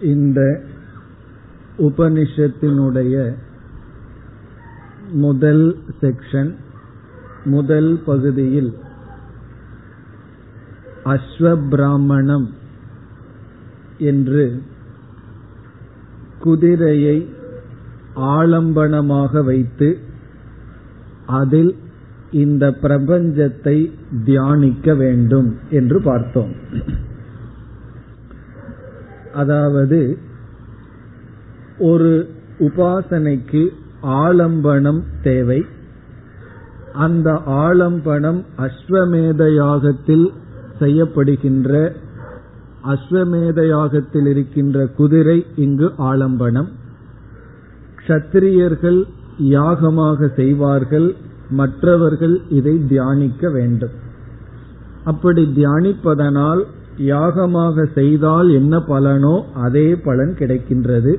இந்த உபனிஷத்தினுடைய முதல் செக்ஷன் முதல் பகுதியில் அஸ்வபிராமணம் என்று குதிரையை ஆலம்பனமாக வைத்து அதில் இந்த பிரபஞ்சத்தை தியானிக்க வேண்டும் என்று பார்த்தோம். அதாவது ஒரு உபாசனைக்கு ஆலம்பனம் தேவை. அந்த ஆலம்பனம் அஸ்வமேத யாகத்தில் செய்யப்படுகின்ற அஸ்வமேத யாகத்தில் இருக்கின்ற குதிரை இங்கு ஆலம்பனம். க்ஷத்திரியர்கள் யாகமாக செய்வார்கள் மற்றவர்கள் இதை தியானிக்க வேண்டும். அப்படி தியானிப்பதனால் யாகமாக செய்தால் என்ன பலனோ அதே பலன் கிடைக்கின்றது.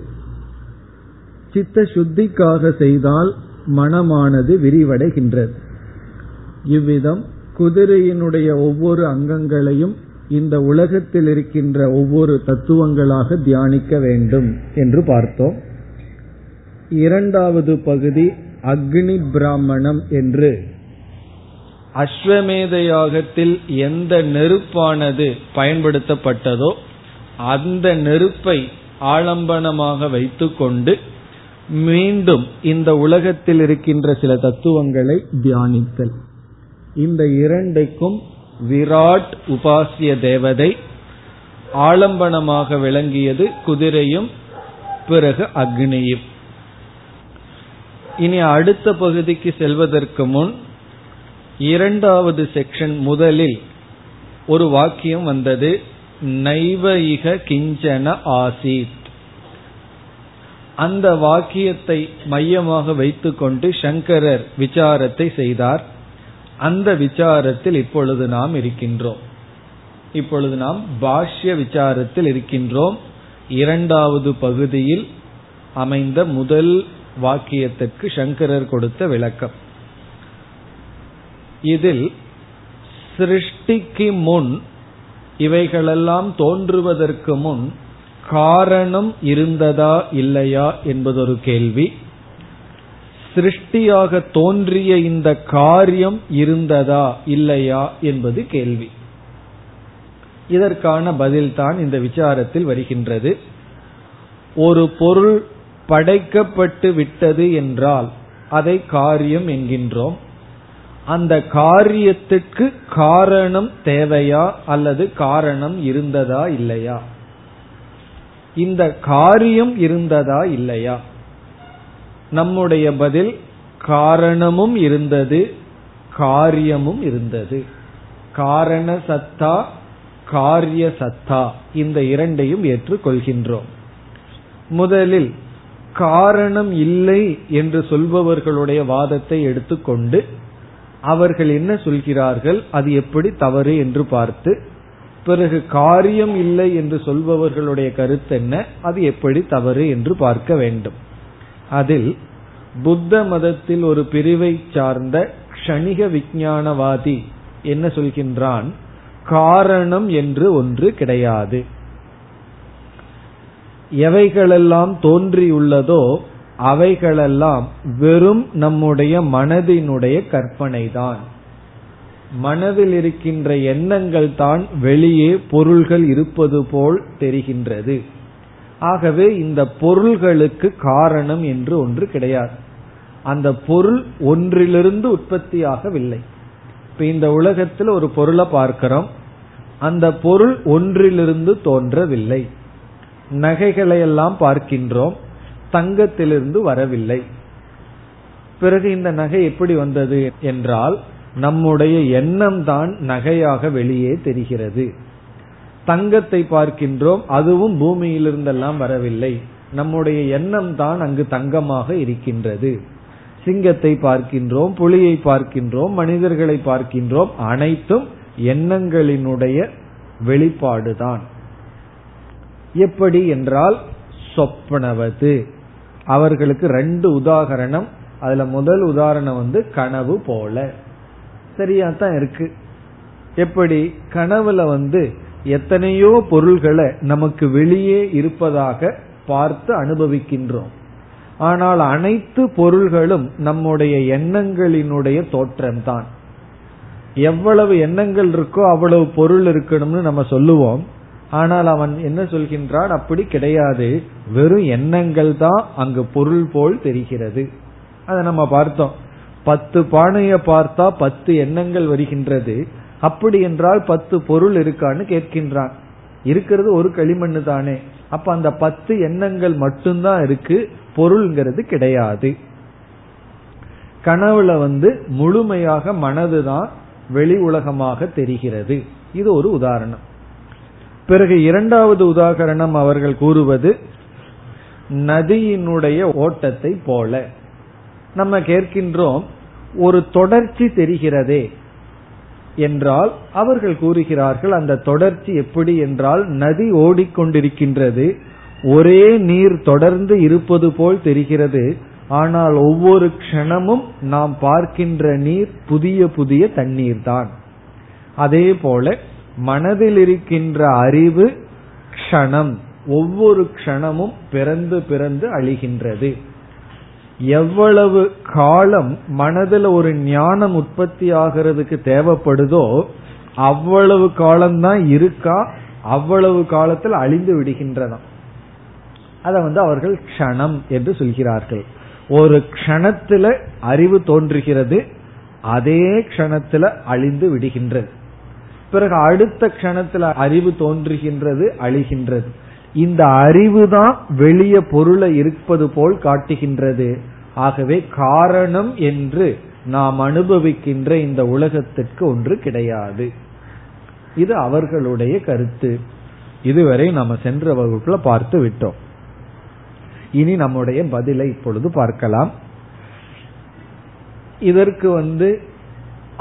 சித்த சுத்திக்காக செய்தால் மனமானது விரிவடைகின்றது. இவ்விதம் குதிரையினுடைய ஒவ்வொரு அங்கங்களையும் இந்த உலகத்தில் இருக்கின்ற ஒவ்வொரு தத்துவங்களாக தியானிக்க வேண்டும் என்று பார்த்தோம். இரண்டாவது பகுதி அக்னி பிராமணம் என்று அஸ்வமேத யாகத்தில் எந்த நெருப்பானது பயன்படுத்தப்பட்டதோ அந்த நெருப்பை ஆலம்பனமாக வைத்துக்கொண்டு மீண்டும் இந்த உலகத்தில் இருக்கின்ற சில தத்துவங்களை தியானித்தல். இந்த இரண்டுக்கும் விராட் உபாசிய தேவதை ஆலம்பனமாக விளங்கியது குதிரையும் பிறகு அக்னியும். இனி அடுத்த பகுதிக்கு செல்வதற்கு முன் இரண்டாவது செக்ஷன் முதலில் ஒரு வாக்கியம் வந்தது நைவயிக கிஞ்சன ஆசீத். அந்த வாக்கியத்தை மையமாக வைத்துக்கொண்டு சங்கரர் விசாரத்தை செய்தார். அந்த விசாரத்தில் இப்பொழுது நாம் இருக்கின்றோம். இப்பொழுது நாம் பாஷ்ய விசாரத்தில் இருக்கின்றோம். இரண்டாவது பகுதியில் அமைந்த முதல் வாக்கியத்திற்கு சங்கரர் கொடுத்த விளக்கம். இதில் சிருஷ்டிக்கு முன் இவைகளெல்லாம் தோன்றுவதற்கு முன் காரணம் இருந்ததா இல்லையா என்பதொரு கேள்வி. சிருஷ்டியாக தோன்றிய இந்த காரியம் இருந்ததா இல்லையா என்பது கேள்வி. இதற்கான பதில்தான் இந்த விசாரத்தில் வருகின்றது. ஒரு பொருள் படைக்கப்பட்டு விட்டது என்றால் அதை காரியம் என்கின்றோம். அந்த காரியத்துக்கு காரணம் தேவையா அல்லது காரணம் இருந்ததா இல்லையா? இந்த காரியம் இருந்ததா இல்லையா? நம்முடைய பதில் காரணமும் இருந்தது காரியமும் இருந்தது. காரண சத்தா காரிய சத்தா. இந்த இரண்டையும் ஏற்றுக்கொள்கின்றோம் முதலில் காரணம் இல்லை என்று சொல்பவர்களுடைய வாதத்தை எடுத்துக்கொண்டு அவர்கள் என்ன சொல்கிறார்கள்? அது எப்படி தவறு என்று பார்த்து பிறகு காரியம் இல்லை என்று சொல்பவர்களுடைய கருத்து என்ன? அது எப்படி தவறு என்று பார்க்க வேண்டும். அதில் புத்த மதத்தில் ஒரு பிரிவை சார்ந்த க்ஷணிக விஞ்ஞானவாதி என்ன சொல்கின்றான்? காரணம் என்று ஒன்று கிடையாது. எவைகளெல்லாம் தோன்றியுள்ளதோ அவைகளெல்லாம் வெறும் நம்முடைய மனதினுடைய கற்பனை தான் மனதில் இருக்கின்ற எண்ணங்கள் தான் வெளியே பொருள்கள் இருப்பது போல் தெரிகின்றது. ஆகவே இந்த பொருள்களுக்கு காரணம் என்று ஒன்று கிடையாது. அந்த பொருள் ஒன்றிலிருந்து உற்பத்தியாகவில்லை. இப்ப இந்த உலகத்தில் ஒரு பொருளை பார்க்கிறோம். அந்த பொருள் ஒன்றிலிருந்து தோன்றவில்லை. நகைகளை எல்லாம் பார்க்கின்றோம். தங்கத்திலிருந்து வரவில்லை. பிறகு இந்த நகை எப்படி வந்தது என்றால் நம்முடைய எண்ணம் தான் நகையாக வெளியே தெரிகிறது. தங்கத்தை பார்க்கின்றோம் அதுவும் பூமியிலிருந்தெல்லாம் வரவில்லை. நம்முடைய எண்ணம் தான் அங்கு தங்கமாக இருக்கின்றது. சிங்கத்தை பார்க்கின்றோம் புலியை பார்க்கின்றோம் மனிதர்களை பார்க்கின்றோம் அனைத்தும் எண்ணங்களினுடைய வெளிப்பாடுதான். எப்படி என்றால் சொப்பனவது அவர்களுக்கு ரெண்டு உதாகரணம். அதுல முதல் உதாரணம் வந்து கனவு போல. சரியா தான் இருக்கு. எப்படி? கனவுல வந்து எத்தனையோ பொருள்களை நமக்கு வெளியே இருப்பதாக பார்த்து அனுபவிக்கின்றோம். ஆனால் அனைத்து பொருள்களும் நம்முடைய எண்ணங்களினுடைய தோற்றம்தான். எவ்வளவு எண்ணங்கள் இருக்கோ அவ்வளவு பொருள் இருக்கணும்னு நம்ம சொல்லுவோம். ஆனால் அவன் என்ன சொல்கின்றான்? அப்படி கிடையாது. வெறும் எண்ணங்கள் தான் அங்கு பொருள் போல் தெரிகிறது. அதை நம்ம பார்த்தோம். பத்து பானைய பார்த்தா பத்து எண்ணங்கள் வருகின்றது. அப்படி என்றால் பத்து பொருள் இருக்கான்னு கேட்கின்றான். இருக்கிறது ஒரு களிமண் தானே. அப்ப அந்த பத்து எண்ணங்கள் மட்டும்தான் இருக்கு. பொருள்ங்கிறது கிடையாது. கனவுல வந்து முழுமையாக மனதுதான் வெளி உலகமாக தெரிகிறது. இது ஒரு உதாரணம். பிறகு இரண்டாவது உதாகரணம் அவர்கள் கூறுவது நதியினுடைய ஓட்டத்தை போல. நம்ம கேட்கின்றோம் ஒரு தொடர்ச்சி தெரிகிறதே என்றால் அவர்கள் கூறுகிறார்கள் அந்த தொடர்ச்சி எப்படி என்றால் நதி ஓடிக்கொண்டிருக்கின்றது ஒரே நீர் தொடர்ந்து இருப்பது போல் தெரிகிறது ஆனால் ஒவ்வொரு க்ஷணமும் நாம் பார்க்கின்ற நீர் புதிய புதிய தண்ணீர் தான் அதே போல மனதில் இருக்கின்ற அறிவு க்ஷணம். ஒவ்வொரு க்ஷணமும் பிறந்து பிறந்து அழிகின்றது. எவ்வளவு காலம் மனதில் ஒரு ஞானம் உற்பத்தி ஆகிறதுக்கு தேவைப்படுதோ அவ்வளவு காலம்தான் இருக்கா அவ்வளவு காலத்தில் அழிந்து விடுகின்றதாம். அதை வந்து அவர்கள் க்ஷணம் என்று சொல்கிறார்கள். ஒரு க்ஷணத்துல அறிவு தோன்றுகிறது அதே க்ஷணத்துல அழிந்து விடுகின்றது. பிறகு அடுத்த கணத்துல அறிவு தோன்றுகின்றது அழிகின்றது. இந்த அறிவு தான் வெளிய பொருளை இருப்பது போல் காட்டுகின்றது. ஆகவே காரணம் என்று நாம் அனுபவிக்கின்ற இந்த உலகத்திற்கு ஒன்று கிடையாது. இது அவர்களுடைய கருத்து. இதுவரை நம்ம சென்ற வகுப்புல பார்த்து விட்டோம். இனி நம்முடைய பதிலை இப்பொழுது பார்க்கலாம். இதற்கு வந்து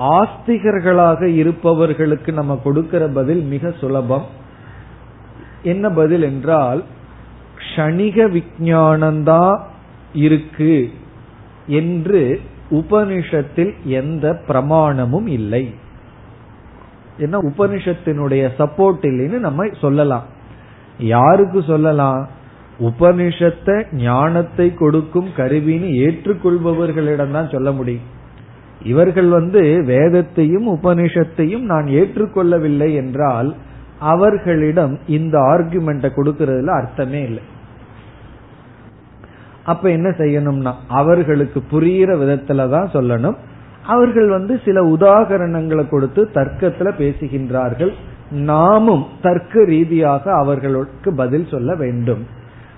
ஆஸ்திகர்களாக இருப்பவர்களுக்கு நம்ம கொடுக்கிற பதில் மிக சுலபம். என்ன பதில் என்றால் க்ஷணிக விஞ்ஞானம்தான் இருக்கு என்று உபனிஷத்தில் எந்த பிரமாணமும் இல்லை. என்ன உபனிஷத்தினுடைய சப்போர்ட் இல்லைன்னு நம்ம சொல்லலாம். யாருக்கு சொல்லலாம்? உபனிஷத்தை ஞானத்தை கொடுக்கும் கருவின்னு ஏற்றுக்கொள்பவர்களிடம் தான் சொல்ல முடியும். இவர்கள் வந்து வேதத்தையும் உபனிஷத்தையும் நான் ஏற்றுக்கொள்ளவில்லை என்றால் அவர்களிடம் இந்த ஆர்குமெண்ட்டை கொடுக்கறதுல அர்த்தமே இல்லை. அப்ப என்ன செய்யணும்னா அவர்களுக்கு புரிகிற விதத்துல தான் சொல்லணும். அவர்கள் வந்து சில உதாகரணங்களை கொடுத்து தர்க்கத்துல பேசுகின்றார்கள். நாமும் தர்க்க ரீதியாக அவர்களுக்கு பதில் சொல்ல வேண்டும்.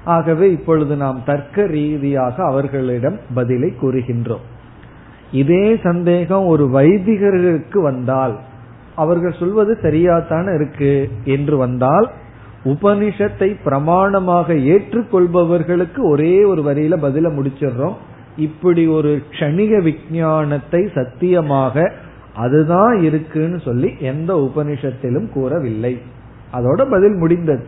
ஆகவே இப்பொழுது நாம் தர்க்க ரீதியாக அவர்களிடம் பதிலை கூறுகின்றோம். இதே சந்தேகம் ஒரு வைதிகர்களுக்கு வந்தால் அவர்கள் சொல்வது சரியாத்தான இருக்கு என்று வந்தால் உபனிஷத்தை பிரமாணமாக ஏற்றுக்கொள்பவர்களுக்கு ஒரே ஒரு வரியில பதில முடிச்சிடுறோம். இப்படி ஒரு க்ஷணிக விஞ்ஞானத்தை சத்தியமாக அதுதான் இருக்குன்னு சொல்லி எந்த உபனிஷத்திலும் கூறவில்லை. அதோட பதில் முடிந்தது.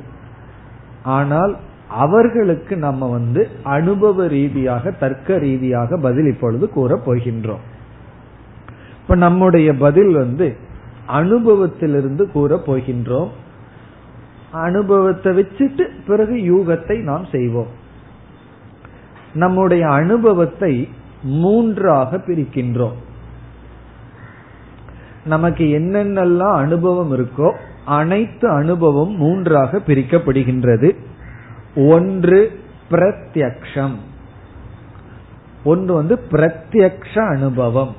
ஆனால் அவர்களுக்கு நம்ம வந்து அனுபவ ரீதியாக தர்க்க ரீதியாக பதில் இப்பொழுது கூற போகின்றோம். இப்ப நம்முடைய பதில் வந்து அனுபவத்திலிருந்து கூற போகின்றோம். அனுபவத்தை வச்சுட்டு பிறகு யூகத்தை நாம் செய்வோம். நம்முடைய அனுபவத்தை மூன்றாக பிரிக்கின்றோம். நமக்கு என்னென்னலாம் அனுபவம் இருக்கோ அனைத்து அனுபவம் மூன்றாக பிரிக்கப்படுகின்றது. ஒன்று பிரத்யக்ஷம். ஒன்று வந்து பிரத்யக்ஷ அனுபவம்.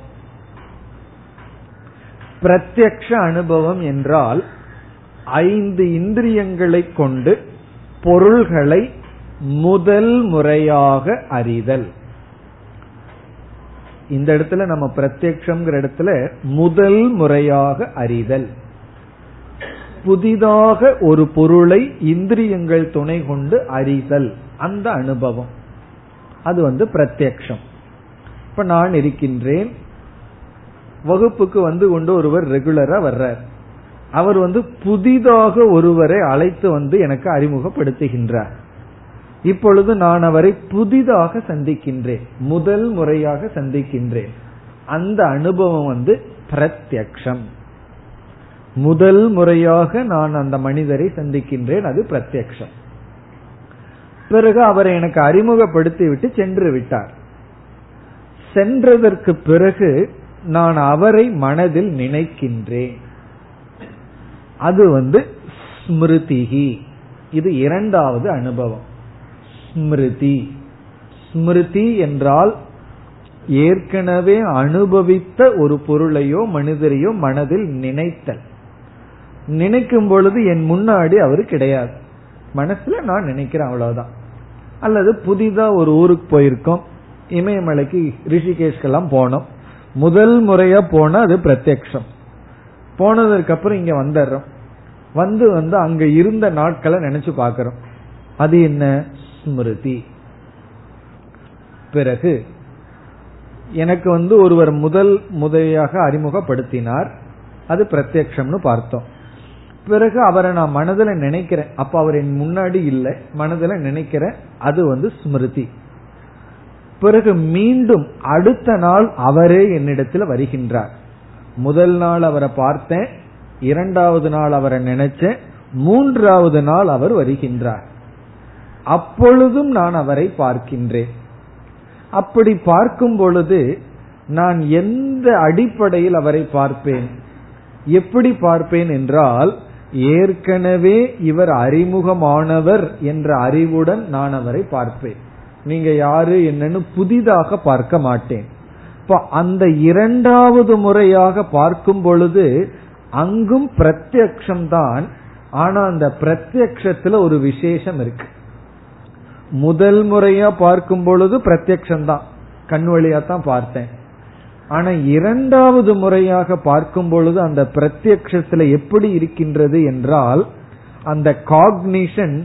பிரத்யக்ஷ அனுபவம் என்றால் ஐந்து இந்திரியங்களை கொண்டு பொருள்களை முதல் முறையாக அறிதல். இந்த இடத்துல நம்ம பிரத்யக்ஷங்கிற இடத்துல முதல் முறையாக அறிதல். புதிதாக ஒரு பொருளை இந்திரியங்கள் துணை கொண்டு அறிதல். அந்த அனுபவம். அது வந்து பிரத்யக்ஷம். இப்ப நான் இருக்கின்றேன். வகுப்புக்கு வந்து கொண்டு ஒருவர் ரெகுலரா வர்றார். அவர் வந்து புதிதாக ஒருவரை அழைத்து வந்து எனக்கு அறிமுகப்படுத்துகின்றார். இப்பொழுது நான் அவரை புதிதாக சந்திக்கின்றேன். முதல் முறையாக சந்திக்கின்றேன். அந்த அனுபவம் வந்து பிரத்யக்ஷம். முதல் முறையாக நான் அந்த மனிதரை சந்திக்கின்றேன் அது பிரத்யக்ஷம். பிறகு அவரை எனக்கு அறிமுகப்படுத்தி விட்டு சென்று விட்டார். சென்றதற்கு பிறகு நான் அவரை மனதில் நினைக்கின்றேன். அது வந்து ஸ்மிருதிகி இது இரண்டாவது அனுபவம். ஸ்மிருதி. ஸ்மிருதி என்றால் ஏற்கனவே அனுபவித்த ஒரு பொருளையோ மனிதரையோ மனதில் நினைத்தல். நினைக்கும் பொழுது என் முன்னாடி அவர் கிடையாது. மனசுல நான் நினைக்கிறேன் அவ்வளவுதான். அல்லது புதிதா ஒரு ஊருக்கு போயிருக்கோம். இமயமலைக்கு ரிஷிகேஷ்கெல்லாம் போனோம். முதல் முறையா போனா அது பிரத்யக்ஷம். போனதற்கு அப்புறம் இங்க வந்துடுறோம். வந்து வந்து அங்க இருந்த நாட்களை நினைச்சு பாக்கிறோம் அது என்ன? ஸ்மிருதி. பிறகு எனக்கு வந்து ஒருவர் முதல் முதையாக அறிமுகப்படுத்தினார். அது பிரத்யக்ஷம்னு பார்த்தோம். பிறகு அவரை நான் மனதில் நினைக்கிறேன். அப்ப அவர் என் முன்னாடி இல்லை. மனதில் நினைக்கிறேன். அது வந்து ஸ்மிருதி. பிறகு மீண்டும் அடுத்த நாள் அவரே என்னிடத்தில் வருகின்றார். முதல் நாள் அவரை பார்த்தேன். இரண்டாவது நாள் அவரை நினைச்சேன். மூன்றாவது நாள் அவர் வருகின்றார். அப்பொழுதும் நான் அவரை பார்க்கின்றேன். அப்படி பார்க்கும் பொழுது நான் எந்த அடிப்படையில் அவரை பார்ப்பேன்? எப்படி பார்ப்பேன் என்றால் ஏற்கனவே இவர் அறிமுகமானவர் என்ற அறிவுடன் நான் அவரை பார்ப்பேன். நீங்க யாரு என்னன்னு புதிதாக பார்க்க மாட்டேன். இப்ப அந்த இரண்டாவது முறையாக பார்க்கும் பொழுது அங்கும் பிரத்யக்ஷம் தான் ஆனா அந்த பிரத்யக்ஷத்துல ஒரு விசேஷம் இருக்கு. முதல் முறையா பார்க்கும் பொழுது பிரத்யக்ஷம் தான் கண் வழியா தான் பார்த்தேன். ஆனா இரண்டாவது முறையாக பார்க்கும் பொழுது அந்த பிரத்யக்ஷத்துல எப்படி இருக்கின்றது என்றால் அந்த காக்னிஷன்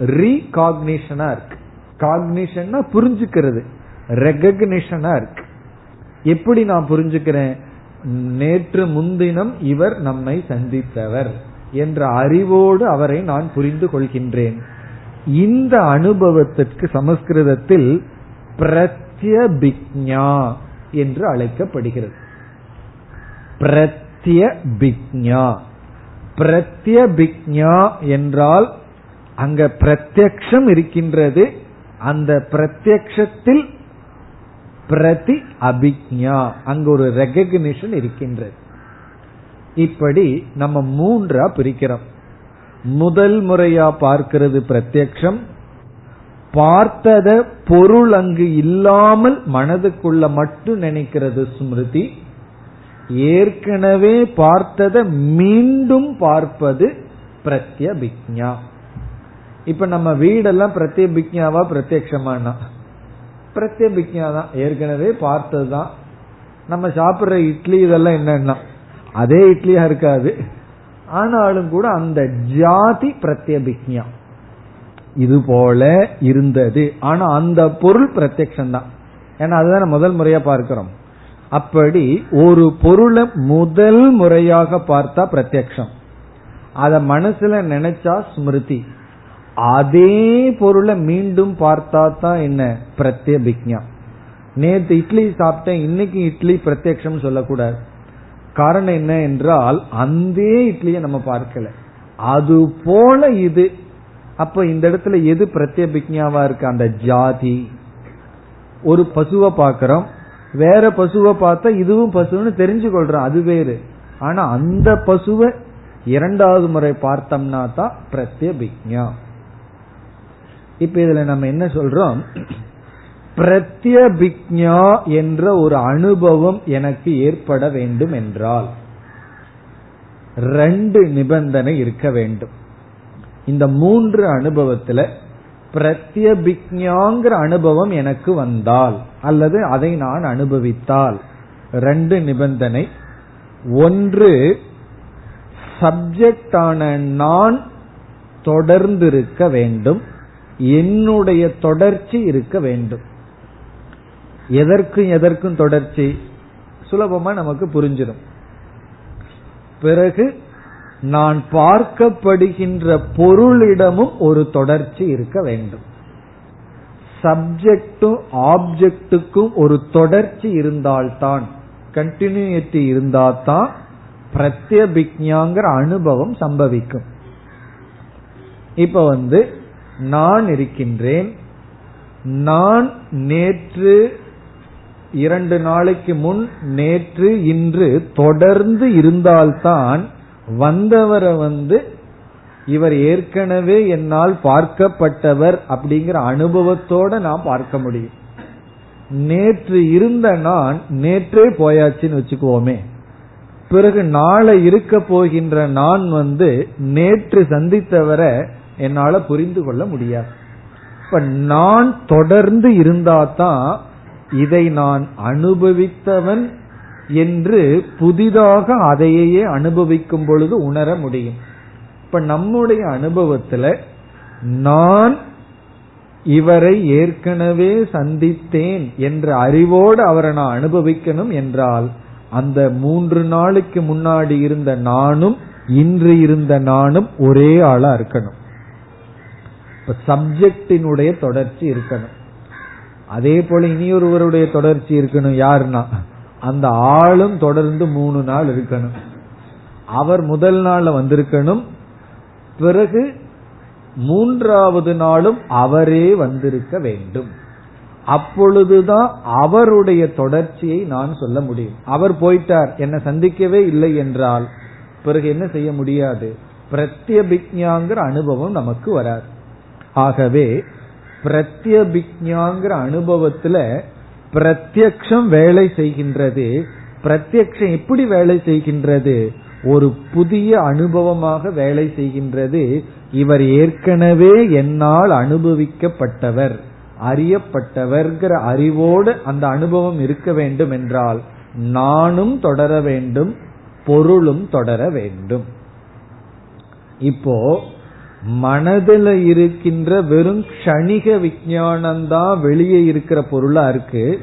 ரீகாக்னிஷனா இருக்கு. காக்னிஷன்னா புரிஞ்சுக்கிறது. ரெகக்னிஷனா இருக்கு. எப்படி நான் புரிஞ்சுக்கிறேன்? நேற்று முன்தினம் இவர் நம்மை சந்தித்தவர் என்ற அறிவோடு அவரை நான் புரிந்து கொள்கின்றேன். இந்த அனுபவத்திற்கு சமஸ்கிருதத்தில் பிரத்யபிக்ஞா என்று அழைக்கப்படுகிறது. பிரத்யபிக்ஞா. பிரத்யபிக்ஞா என்றால் அங்க பிரத்யக்ஷம் இருக்கின்றது. அந்த பிரத்யக்ஷத்தில் பிரதி அபிக்ஞா. அங்க ஒரு ரெகக்னிஷன் இருக்கின்றது. இப்படி நம்ம மூன்றா பிரிக்கிறோம். முதல் முறையா பார்க்கிறது பிரத்யக்ஷம் பார்த்தத பொருள் அங்கு இல்லாமல் மனதுக்குள்ள மட்டும் நினைக்கிறது ஸ்மிருதி. ஏற்கனவே பார்த்தத மீண்டும் பார்ப்பது பிரத்யபிக்ஞா. இப்ப நம்ம வீடெல்லாம் பிரத்யபிக்ஞாவா பிரத்யக்ஷமானா பிரத்யபிக்ஞா தான். ஏற்கனவே பார்த்தது தான். நம்ம சாப்பிடுற இட்லி இதெல்லாம் என்னன்னா? அதே இட்லியா இருக்காது. ஆனாலும் கூட அந்த ஜாதி பிரத்யபிக்ஞா. இது போல இருந்தது. ஆனா அந்த பொருள் பிரத்யக்ஷம் தான் ஏன்னா அதுதான் முதல் முறையா பார்க்கிறோம். அப்படி ஒரு பொருளை முதல் முறையாக பார்த்தா பிரத்யக்ஷம். அத மனசுல நினைச்சா ஸ்மிருதி. அதே பொருளை மீண்டும் பார்த்தா தான் என்ன? பிரத்யபிக்யா நேற்று இட்லி சாப்பிட்டேன் இன்னைக்கு இட்லி பிரத்யக்ஷம் சொல்லக்கூடாது. காரணம் என்ன என்றால் அந்த இட்லியை நம்ம பார்க்கல. அது போல இது அப்ப இந்த இடத்துல எது பிரத்யபிக்ஞாவா இருக்கு? அந்த ஜாதி. ஒரு பசுவை பார்க்கிறோம். வேற பசுவை பார்த்தா இதுவும் பசுன்னு தெரிஞ்சு கொள்றோம் அது வேறு. ஆனா அந்த பசுவை இரண்டாவது முறை பார்த்தோம்னா தான் பிரத்யபிக்ஞா. இப்ப இதுல நம்ம என்ன சொல்றோம்? பிரத்யபிக்ஞா என்ற ஒரு அனுபவம் எனக்கு ஏற்பட வேண்டும் என்றால் ரெண்டு நிபந்தனை இருக்க வேண்டும். இந்த மூன்று அனுபவத்துல பிரத்யபிக்ஞாங்கிற அனுபவம் எனக்கு வந்தால் அல்லது அதை நான் அனுபவித்தால். ரெண்டு நிபந்தனை. ஒன்று சப்ஜெக்டான நான் தொடர்ந்து இருக்க வேண்டும். என்னுடைய தொடர்ச்சி இருக்க வேண்டும். எதற்கும் எதற்கும் தொடர்ச்சி? சுலபமா நமக்கு புரிஞ்சிடும். பிறகு நான் பார்க்கப்படுகின்ற பொருளிடமும் ஒரு தொடர்ச்சி இருக்க வேண்டும். சப்ஜெக்டும் ஆப்ஜெக்டுக்கும் ஒரு தொடர்ச்சி இருந்தால்தான் கண்டினியூட்டி இருந்தால்தான் பிரத்யபிக்ஞாங்கிற அனுபவம் சம்பவிக்கும். இப்ப வந்து நான் இருக்கின்றேன் நான் நேற்று இரண்டு நாளைக்கு முன் நேற்று இன்று தொடர்ந்து இருந்தால்தான் வந்தவரை வந்து இவர் ஏற்கனவே என்னால் பார்க்கப்பட்டவர் அப்படிங்கிற அனுபவத்தோட நான் பார்க்க முடியும். நேற்று இருந்த நான் நேற்றே போயாச்சுன்னு வச்சுக்குவோமே. பிறகு நாளை இருக்க போகின்ற நான் வந்து நேற்று சந்தித்தவரை என்னால புரிந்து கொள்ள முடியாது. இப்ப நான் தொடர்ந்து இருந்தாதான் இதை நான் அனுபவித்தவன் என்று புதிதாக அதையே அனுபவிக்கும் பொழுது உணர முடியும். இப்ப நம்முடைய அனுபவத்துல நான் இவரை ஏற்கனவே சந்தித்தேன் என்ற அறிவோடு அவரை நான் அனுபவிக்கணும் என்றால் அந்த மூன்று நாளுக்கு முன்னாடி இருந்த நானும் இன்று இருந்த நானும் ஒரே ஆளா இருக்கணும். இப்ப சப்ஜெக்டினுடைய தொடர்ச்சி இருக்கணும். அதே போல இனியொருவருடைய தொடர்ச்சி இருக்கணும் யாருன்னா? அந்த ஆளும் தொடர்ந்து மூணு நாள் இருக்கணும். அவர் முதல் நாள்ல வந்திருக்கணும். பிறகு மூன்றாவது நாளும் அவரே வந்திருக்க வேண்டும். அப்பொழுதுதான் அவருடைய தொடர்ச்சியை நான் சொல்ல முடியும். அவர் போயிட்டார். என்னை சந்திக்கவே இல்லை என்றால் பிறகு என்ன செய்ய முடியாது? பிரத்யபிக்ஞாங்கிற அனுபவம் நமக்கு வராது. ஆகவே பிரத்யபிக்ஞாங்கிற அனுபவத்துல பிரத்யக்ஷம் வேலை செய்கின்றது. பிரத்யக்ஷம் எப்படி வேலை செய்கின்றது? ஒரு புதிய அனுபவமாக வேலை செய்கின்றது. இவர் ஏற்கனவே என்னால் அனுபவிக்கப்பட்டவர் அறியப்பட்டவர்கிற அறிவோடு அந்த அனுபவம் இருக்க வேண்டும் என்றால் நானும் தொடர வேண்டும் பொருளும் தொடர வேண்டும். இப்போ மனதில் இருக்கின்ற வெறும் க்ஷணிக விஞ்ஞானம்தான் வெளியே இருக்கிற பொருளா இருக்கு.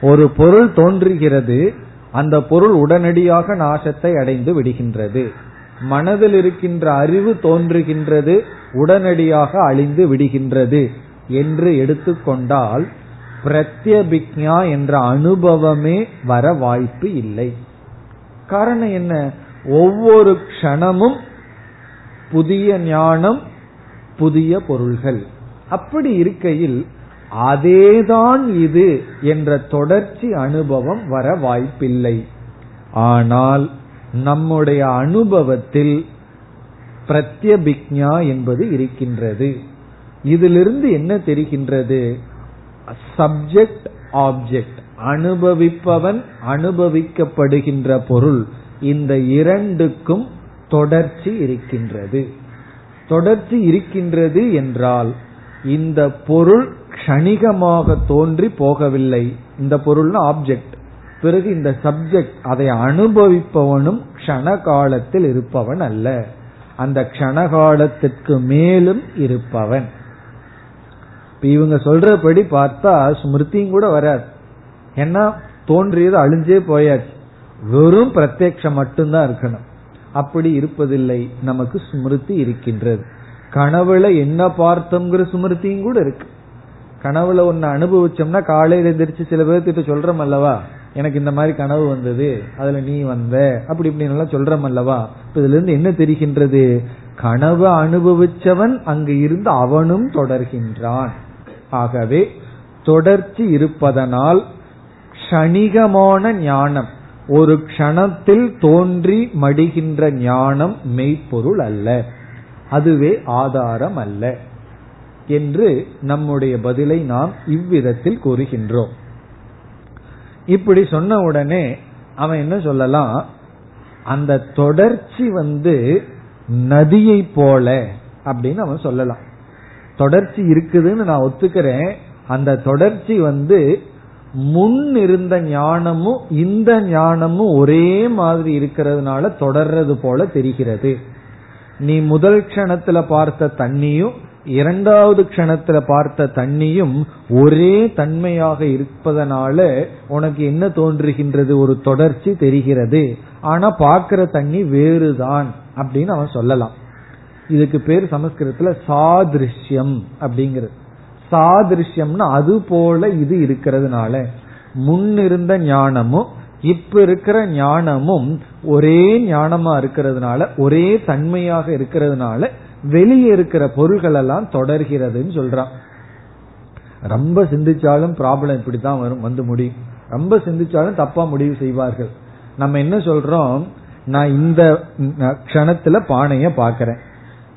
ஒரு பொருள் தோன்றுகிறது. அந்த பொருள் உடனடியாக நாசத்தை அடைந்து விடுகின்றது. மனதில் இருக்கின்ற அறிவு தோன்றுகின்றது. உடனடியாக அழிந்து விடுகின்றது என்று எடுத்துக்கொண்டால் பிரத்யபிக்ஞா என்ற அனுபவமே வர வாய்ப்பு இல்லை. காரணம் என்ன? ஒவ்வொரு க்ஷணமும் புதிய ஞானம் புதிய பொருள்கள். அப்படி இருக்கையில் அதேதான் இது என்ற தொடர்ச்சி அனுபவம் வர வாய்ப்பில்லை. ஆனால் நம்முடைய அனுபவத்தில் பிரத்யபிக்ஞா என்பது இருக்கின்றது. இதிலிருந்து என்ன தெரிகின்றது? Subject object. அனுபவிப்பவன் அனுபவிக்கப்படுகின்ற பொருள் இந்த இரண்டுக்கும் தொடர்ச்சி இருக்கின்றது. தொடர்ச்சி இருக்கின்றது என்றால் இந்த பொருள் க்ஷணிகமாக தோன்றி போகவில்லை. இந்த பொருள்னா ஆப்ஜெக்ட் பிறகு இந்த சப்ஜெக்ட் அதை அனுபவிப்பவனும் க்ஷண காலத்தில் இருப்பவன் அல்ல. அந்த க்ஷணகாலத்திற்கு மேலும் இருப்பவன். இவங்க சொல்றபடி பார்த்தா ஸ்மிருதியும் கூட வராது ஏன்னா தோன்றியது அழிஞ்சே போயாச்சு. வெறும் பிரத்யக்ஷம் மட்டும்தான் இருக்கணும். அப்படி இருப்பதில்லை. நமக்கு ஸ்மிருதி இருக்கின்றது. கனவுல என்ன பார்த்தோம்ங்கிற ஸ்மிருதியும் கூட இருக்கு. கனவுல ஒன்னு அனுபவிச்சோம்னா காலையில எந்திரிச்சு சில பேர்த்திட்ட சொல்றோம் அல்லவா? எனக்கு இந்த மாதிரி கனவு வந்தது அதுல நீ வந்த அப்படி இப்படின்னு எல்லாம் சொல்றோம் அல்லவா? இதுல இருந்து என்ன தெரிகின்றது? கனவு அனுபவிச்சவன் அங்கு இருந்து அவனும் தொடர்கின்றான். ஆகவே தொடர்ச்சி இருப்பதனால் க்ஷணிகமான ஞானம் ஒரு க்ஷணத்தில் தோன்றி மடிகின்ற ஞானம் மெய்ப்பொருள் அல்ல. அதுவே ஆதாரம் அல்ல என்று நம்முடைய பதிலை நாம் இவ்விதத்தில் கூறுகின்றோம். இப்படி சொன்ன உடனே அவன் என்ன சொல்லலாம்? அந்த தொடர்ச்சி வந்து நதியை போல அப்படின்னு அவன் சொல்லலாம். தொடர்ச்சி இருக்குதுன்னு நான் ஒத்துக்கிறேன். அந்த தொடர்ச்சி வந்து முன் இருந்த ஞானமும் இந்த ஞானமும் ஒரே மாதிரி இருக்கிறதுனால தொடர்றது போல தெரிகிறது. நீ முதல் கணத்துல பார்த்த தண்ணியும் இரண்டாவது கணத்துல பார்த்த தண்ணியும் ஒரே தன்மையாக இருப்பதனால உனக்கு என்ன தோன்றுகின்றது? ஒரு தொடர்ச்சி தெரிகிறது. ஆனா பார்க்கிற தண்ணி வேறுதான் அப்படின்னு அவன் சொல்லலாம். இதுக்கு பேர் சமஸ்கிருதத்துல சாதிருஷ்யம் அப்படிங்கிறது. சாதிருஷ்யம்னா அது போல இது இருக்கிறதுனால முன்னிருந்த ஞானமும் இப்ப இருக்கிற ஞானமும் ஒரே ஞானமா இருக்கிறதுனால ஒரே தன்மையாக இருக்கிறதுனால வெளியே இருக்கிற பொருள்கள் எல்லாம் தொடர்கிறதுன்னு சொல்றான். ரொம்ப சிந்திச்சாலும் ப்ராப்ளம் இப்படித்தான் வரும் வந்து முடியும். ரொம்ப சிந்திச்சாலும் தப்பா முடிவு செய்வார்கள். நம்ம என்ன சொல்றோம்? நான் இந்த கணத்துல பானைய பாக்கிறேன்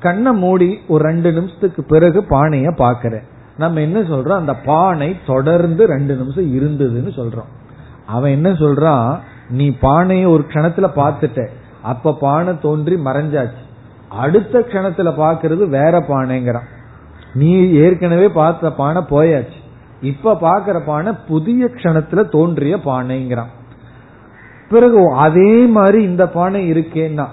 கண்ணை மூடி ஒரு ரெண்டு நிமிஷத்துக்கு பிறகு பானைய பாக்கிறேன் நம்ம என்ன சொல்றோம்? அந்த பானை தொடர்ந்து ரெண்டு நிமிஷம் இருந்ததுன்னு சொல்றோம். அவன் என்ன சொல்றான்? நீ பானையை ஒரு கணத்துல பார்த்துட்ட. அப்ப பானை தோன்றி மறைஞ்சாச்சு. அடுத்த கணத்துல பாக்குறது வேற பானைங்கிறான். நீ ஏற்கனவே பார்த்த பானை போயாச்சு. இப்ப பாக்குற பானை புதிய கணத்துல தோன்றிய பானைங்கிறான். பிறகு அதே மாதிரி இந்த பானை இருக்கேன்னா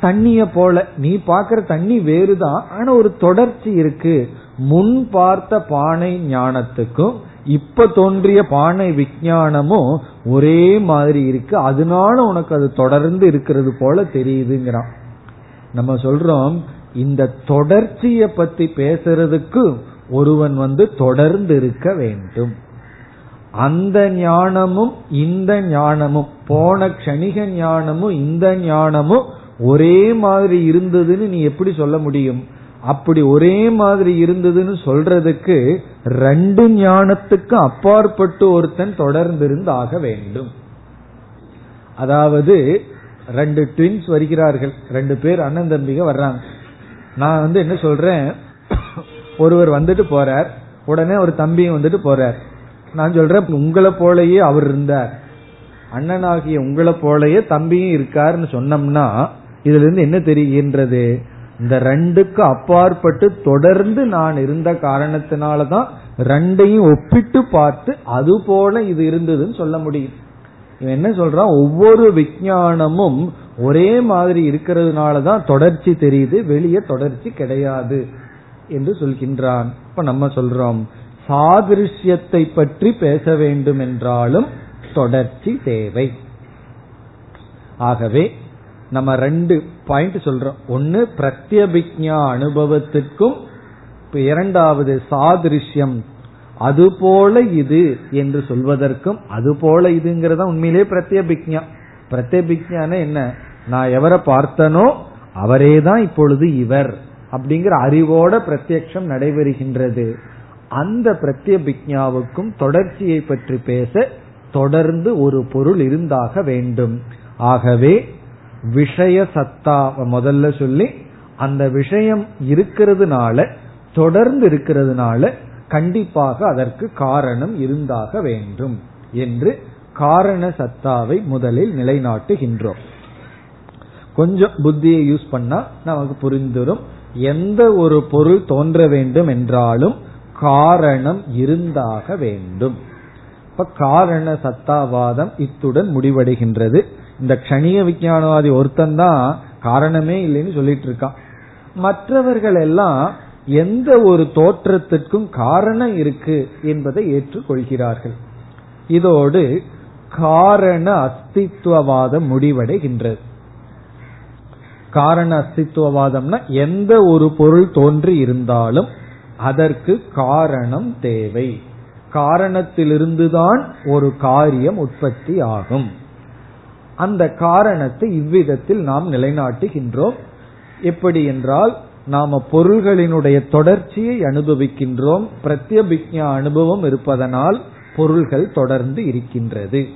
தண்ணிய போல. நீ பாக்குற தண்ணி வேறுதான் ஆனா ஒரு தொடர்ச்சி இருக்கு. முன் பார்த்த பானை ஞானத்துக்கும் இப்ப தோன்றிய பானை விஞ்ஞானமும் ஒரே மாதிரி இருக்கு. அதனால உனக்கு அது தொடர்ந்து இருக்கிறது போல தெரியுதுங்கிறான். நம்ம சொல்றோம் இந்த தொடர்ச்சிய பத்தி பேசுறதுக்கு ஒருவன் வந்து தொடர்ந்து இருக்க வேண்டும். அந்த ஞானமும் இந்த ஞானமும் போன கணிக ஞானமும் இந்த ஞானமும் ஒரே மாதிரி இருந்ததுன்னு நீ எப்படி சொல்ல முடியும்? அப்படி ஒரே மாதிரி இருந்ததுன்னு சொல்றதுக்கு ரெண்டு ஞானத்துக்கு அப்பாற்பட்டு ஒருத்தன் தொடர்ந்து இருந்து ஆக வேண்டும். அதாவது ரெண்டு ட்வின்ஸ் வருகிறார்கள். ரெண்டு பேர் அண்ணன் தம்பிக வர்றாங்க. நான் வந்து என்ன சொல்றேன்? ஒருவர் வந்துட்டு போறார். உடனே ஒரு தம்பியும் வந்துட்டு போறார். நான் சொல்றேன் உங்களை போலயே அவர் இருந்தார். அண்ணனாகிய உங்களை போலயே தம்பியும் இருக்காருன்னு சொன்னோம்னா இதுல இருந்து என்ன தெரிகின்றது? இந்த ரெண்டுக்கு அப்பாற்பட்டு தொடர்ந்து நான் இருந்த காரணத்தினாலதான் ரெண்டையும் ஒப்பிட்டு பார்த்து அது போல இது இருந்ததுன்னு சொல்ல முடியும். இவன் என்ன சொல்றான்? ஒவ்வொரு விஞ்ஞானமும் ஒரே மாதிரி இருக்கிறதுனாலதான் தொடர்ச்சி தெரியுது வெளியே தொடர்ச்சி கிடையாது என்று சொல்கின்றான். இப்ப நம்ம சொல்றோம் சாதிருஷ்யத்தை பற்றி பேச வேண்டும் என்றாலும் தொடர்ச்சி தேவை. ஆகவே நம்ம ரெண்டு பாயிண்ட் சொல்றோம். ஒன்னு பிரத்யபிக்ஞா அனுபவத்திற்கும் இரண்டாவது சாதிருஷ்யம் அதுபோல இது என்று சொல்வதற்கும் அதுபோல இதுங்கிறத இதுங்கிறதா உண்மையிலேயே பிரத்யபிக்ஞா. பிரத்யபிக்ஞான என்ன? நான் எவரை பார்த்தனோ அவரே தான் இப்பொழுது இவர் அப்படிங்கிற அறிவோட பிரத்யக்ஷம் நடைபெறுகின்றது. அந்த பிரத்யபிக்ஞாவுக்கும் தொடர்ச்சியை பற்றி பேச தொடர்ந்து ஒரு பொருள் இருந்தாக வேண்டும். ஆகவே விஷய சத்தா முதல்ல சொல்லி அந்த விஷயம் இருக்கிறதுனால தொடர்ந்து இருக்கிறதுனால கண்டிப்பாக அதற்கு காரணம் இருந்தாக வேண்டும் என்று காரண சத்தாவை முதலில் நிலைநாட்டுகின்றோம். கொஞ்சம் புத்தியை யூஸ் பண்ணா நமக்கு புரிந்துடும் எந்த ஒரு பொருள் தோன்ற வேண்டும் என்றாலும் காரணம் இருந்தாக வேண்டும். இப்ப காரண சத்தாவாதம் இத்துடன் முடிவடைகின்றது. இந்த க்ஷணிய விஞ்ஞானவாதி ஒருத்தன் தான் காரணமே இல்லைன்னு சொல்லிட்டு இருக்கான். மற்றவர்கள் எல்லாம் எந்த ஒரு தோற்றத்திற்கும் காரணம் இருக்கு என்பதை ஏற்றுக்கொள்கிறார்கள். இதோடு காரண அஸ்தித்வவாதம் முடிவடைகின்றது. காரண அஸ்தித்வவாதம்னா எந்த ஒரு பொருள் தோன்றி இருந்தாலும் அதற்கு காரணம் தேவை. காரணத்திலிருந்துதான் ஒரு காரியம் உற்பத்தி ஆகும். அந்த காரணத்தை இவ்விதத்தில் நாம் நிலைநாட்டுகின்றோம். எப்படி என்றால் நாம பொருள்களினுடைய தொடர்ச்சியை அனுபவிக்கின்றோம். பிரத்யபிக்ஞா அனுபவம் இருப்பதனால் பொருள்கள் தொடர்ந்து இருக்கின்றது.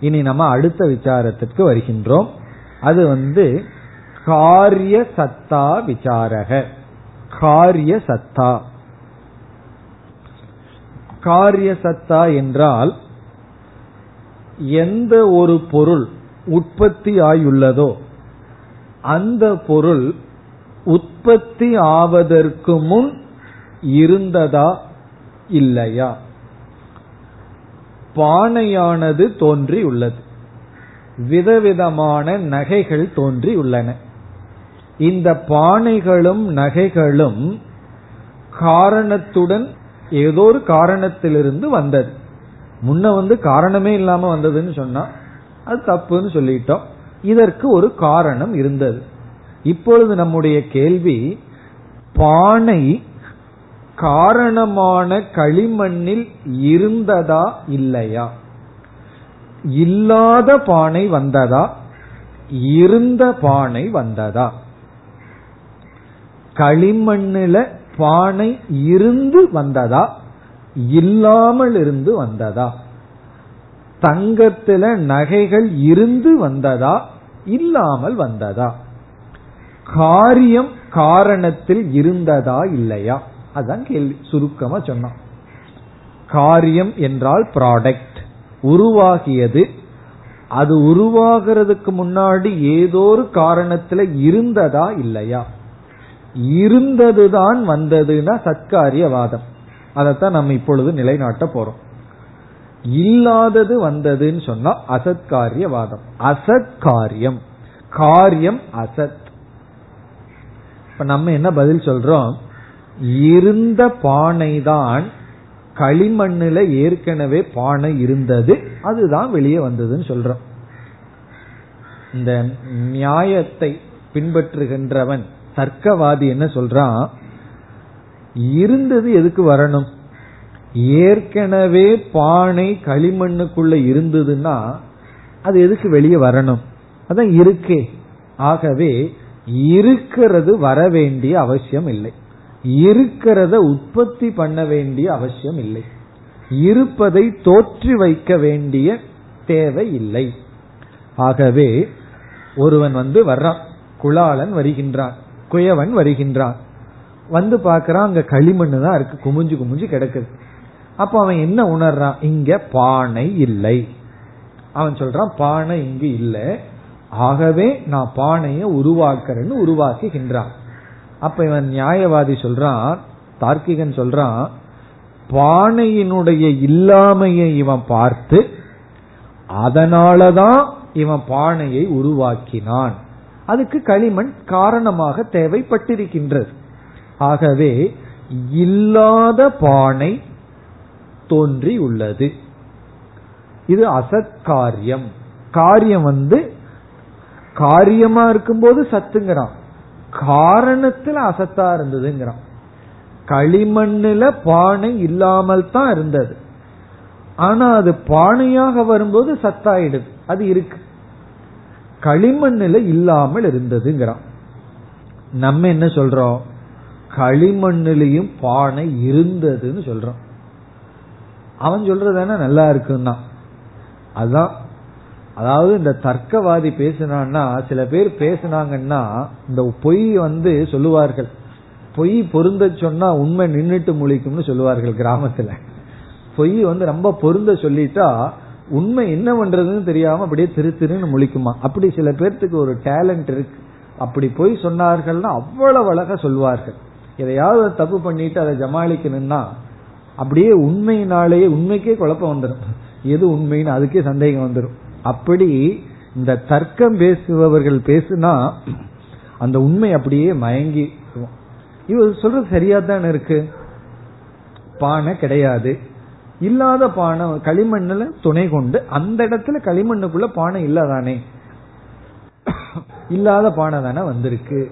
இனி நம்ம அடுத்த விசாரத்திற்கு வருகின்றோம். அது வந்து காரிய சத்தா விசாரக. காரிய சத்தா. காரிய சத்தா என்றால் எந்த ஒரு பொருள் உற்பத்தி ஆயுள்ளதோ அந்த பொருள் உற்பத்தி ஆவதற்கு முன் இருந்ததா இல்லையா? பானையானது தோன்றியுள்ளது விதவிதமான நகைகள் தோன்றியுள்ளன இந்த பானைகளும் நகைகளும் காரணத்துடன் ஏதோ ஒரு காரணத்திலிருந்து வந்தது. முன்ன வந்து காரணமே இல்லாம வந்ததுன்னு சொன்னா அது தப்புன்னு சொல்லிட்டோம். இதற்கு ஒரு காரணம் இருந்தது. இப்பொழுது நம்முடைய கேள்வி பானை காரணமான களிமண்ணில் இருந்ததா இல்லையா? இல்லாத பானை வந்ததா? இருந்த பானை வந்ததா? களிமண்ணில பானை இருந்து வந்ததா? இல்லாமல் இருந்து வந்ததா? தங்கத்துல நகைகள் இருந்து வந்ததா? இல்லாமல் வந்ததா? காரியம் காரணத்தில் இருந்ததா இல்லையா? அதான் கேள்வி சுருக்கமா சொன்னான். காரியம் என்றால் ப்ராடக்ட் உருவாகியது. அது உருவாகிறதுக்கு முன்னாடி ஏதோ ஒரு காரணத்துல இருந்ததா இல்லையா? இருந்ததுதான் வந்ததுன்னா சத்காரியவாதம். அதைத்தான் நம்ம இப்பொழுது நிலைநாட்ட போறோம். இல்லாதது வந்ததுன்னு சொன்னா அசத்காரியவாதம். அசத்காரியம். காரியம் அசத். இப்ப நம்ம என்ன பதில் சொல்றோம்? இருந்த பானை தான் களிமண்ணுல ஏற்கனவே பானை இருந்தது அதுதான் வெளியே வந்ததுன்னு சொல்றோம். இந்த நியாயத்தை பின்பற்றுகின்றவன் தர்க்கவாதி என்ன சொல்றான்? இருந்தது எதுக்கு வரணும்? ஏற்கனவே பானை களிமண்ணுக்குள்ள இருந்ததுன்னா அது எதுக்கு வெளியே வரணும்? அதான் இருக்கே. ஆகவே இருக்கிறது வர வேண்டிய அவசியம் இல்லை. இருக்கிறத உற்பத்தி பண்ண வேண்டிய அவசியம் இல்லை. இருப்பதை தோற்றி வைக்க வேண்டிய தேவை இல்லை. ஆகவே ஒருவன் வந்து வர்றான். குளாளன் வருகின்றான். குயவன் வருகின்றான். வந்து பாக்குறான் அங்க களிமண்ணு தான் இருக்கு. குமிஞ்சு குமிஞ்சு கிடக்குது. அப்ப அவன் என்ன உணர்றான்? இங்க பானை இல்லை. அவன் சொல்றான் பானை இங்கு இல்லை. ஆகவே நான் பானையை உருவாக்குறேன்னு உருவாக்குகின்றான். அப்ப இவன் நியாயவாதி சொல்றான் தார்க்கிகன் சொல்றான் பானையினுடைய இல்லாமையை இவன் பார்த்து அதனாலதான் இவன் பானையை உருவாக்கினான். அதுக்கு களிமண் காரணமாக தேவைப்பட்டிருக்கின்றது. ஆகவே இல்லாத பானை தோன்றி உள்ளது இது அசத்காரியம். காரியம் வந்து காரியமா இருக்கும்போது சத்துங்கிறான். காரணத்துல அசத்தா இருந்ததுங்கிறான். களிமண்ணுல பானை இல்லாமல் தான் இருந்தது. ஆனா அது பானையாக வரும்போது சத்தாயிடுது. அது இருக்கு. களிமண்ணுல இல்லாமல் இருந்ததுங்கிறான். நம்ம என்ன சொல்றோம்? களிமண்ணிலையும் பானை இருந்ததுன்னு சொல்றான். அவன் சொல்றது நல்லா இருக்குன்னா. அதான். அதாவது இந்த தர்க்கவாதி பேசினான்னா சில பேர் பேசினாங்கன்னா இந்த பொய் வந்து சொல்லுவார்கள். பொய் பொருந்த சொன்னா உண்மை நின்றுட்டு முழிக்கும்னு சொல்லுவார்கள் கிராமத்துல. பொய் வந்து ரொம்ப பொருந்த சொல்லிட்டா உண்மை என்ன பண்றதுன்னு தெரியாம அப்படியே திரு திருன்னு முழிக்குமா. அப்படி சில பேர்த்துக்கு ஒரு டேலண்ட் இருக்கு. அப்படி போய் சொன்னார்கள்னா அவ்வளவு அழகா சொல்வார்கள் எதையாவது தப்பு பண்ணிட்டு அதை ஜமாளிக்கணும்னா அப்படியே உண்மையினாலேயே உண்மைக்கே குழப்பம் வந்துடும் எது உண்மைன்னு அதுக்கே சந்தேகம் வந்துடும் அப்படி இந்த தர்க்கம் பேசுபவர்கள் பேசுனா அந்த உண்மை அப்படியே மயங்கி இவர் சொல்றது சரியா தானே இருக்கு? பானை கிடையாது. இல்லாத பானை களிமண்ணுல துணை கொண்டு அந்த இடத்துல களிமண்ணுக்குள்ள பானை இல்லாதானே? இல்லாத பானை தானே வந்திருக்கு.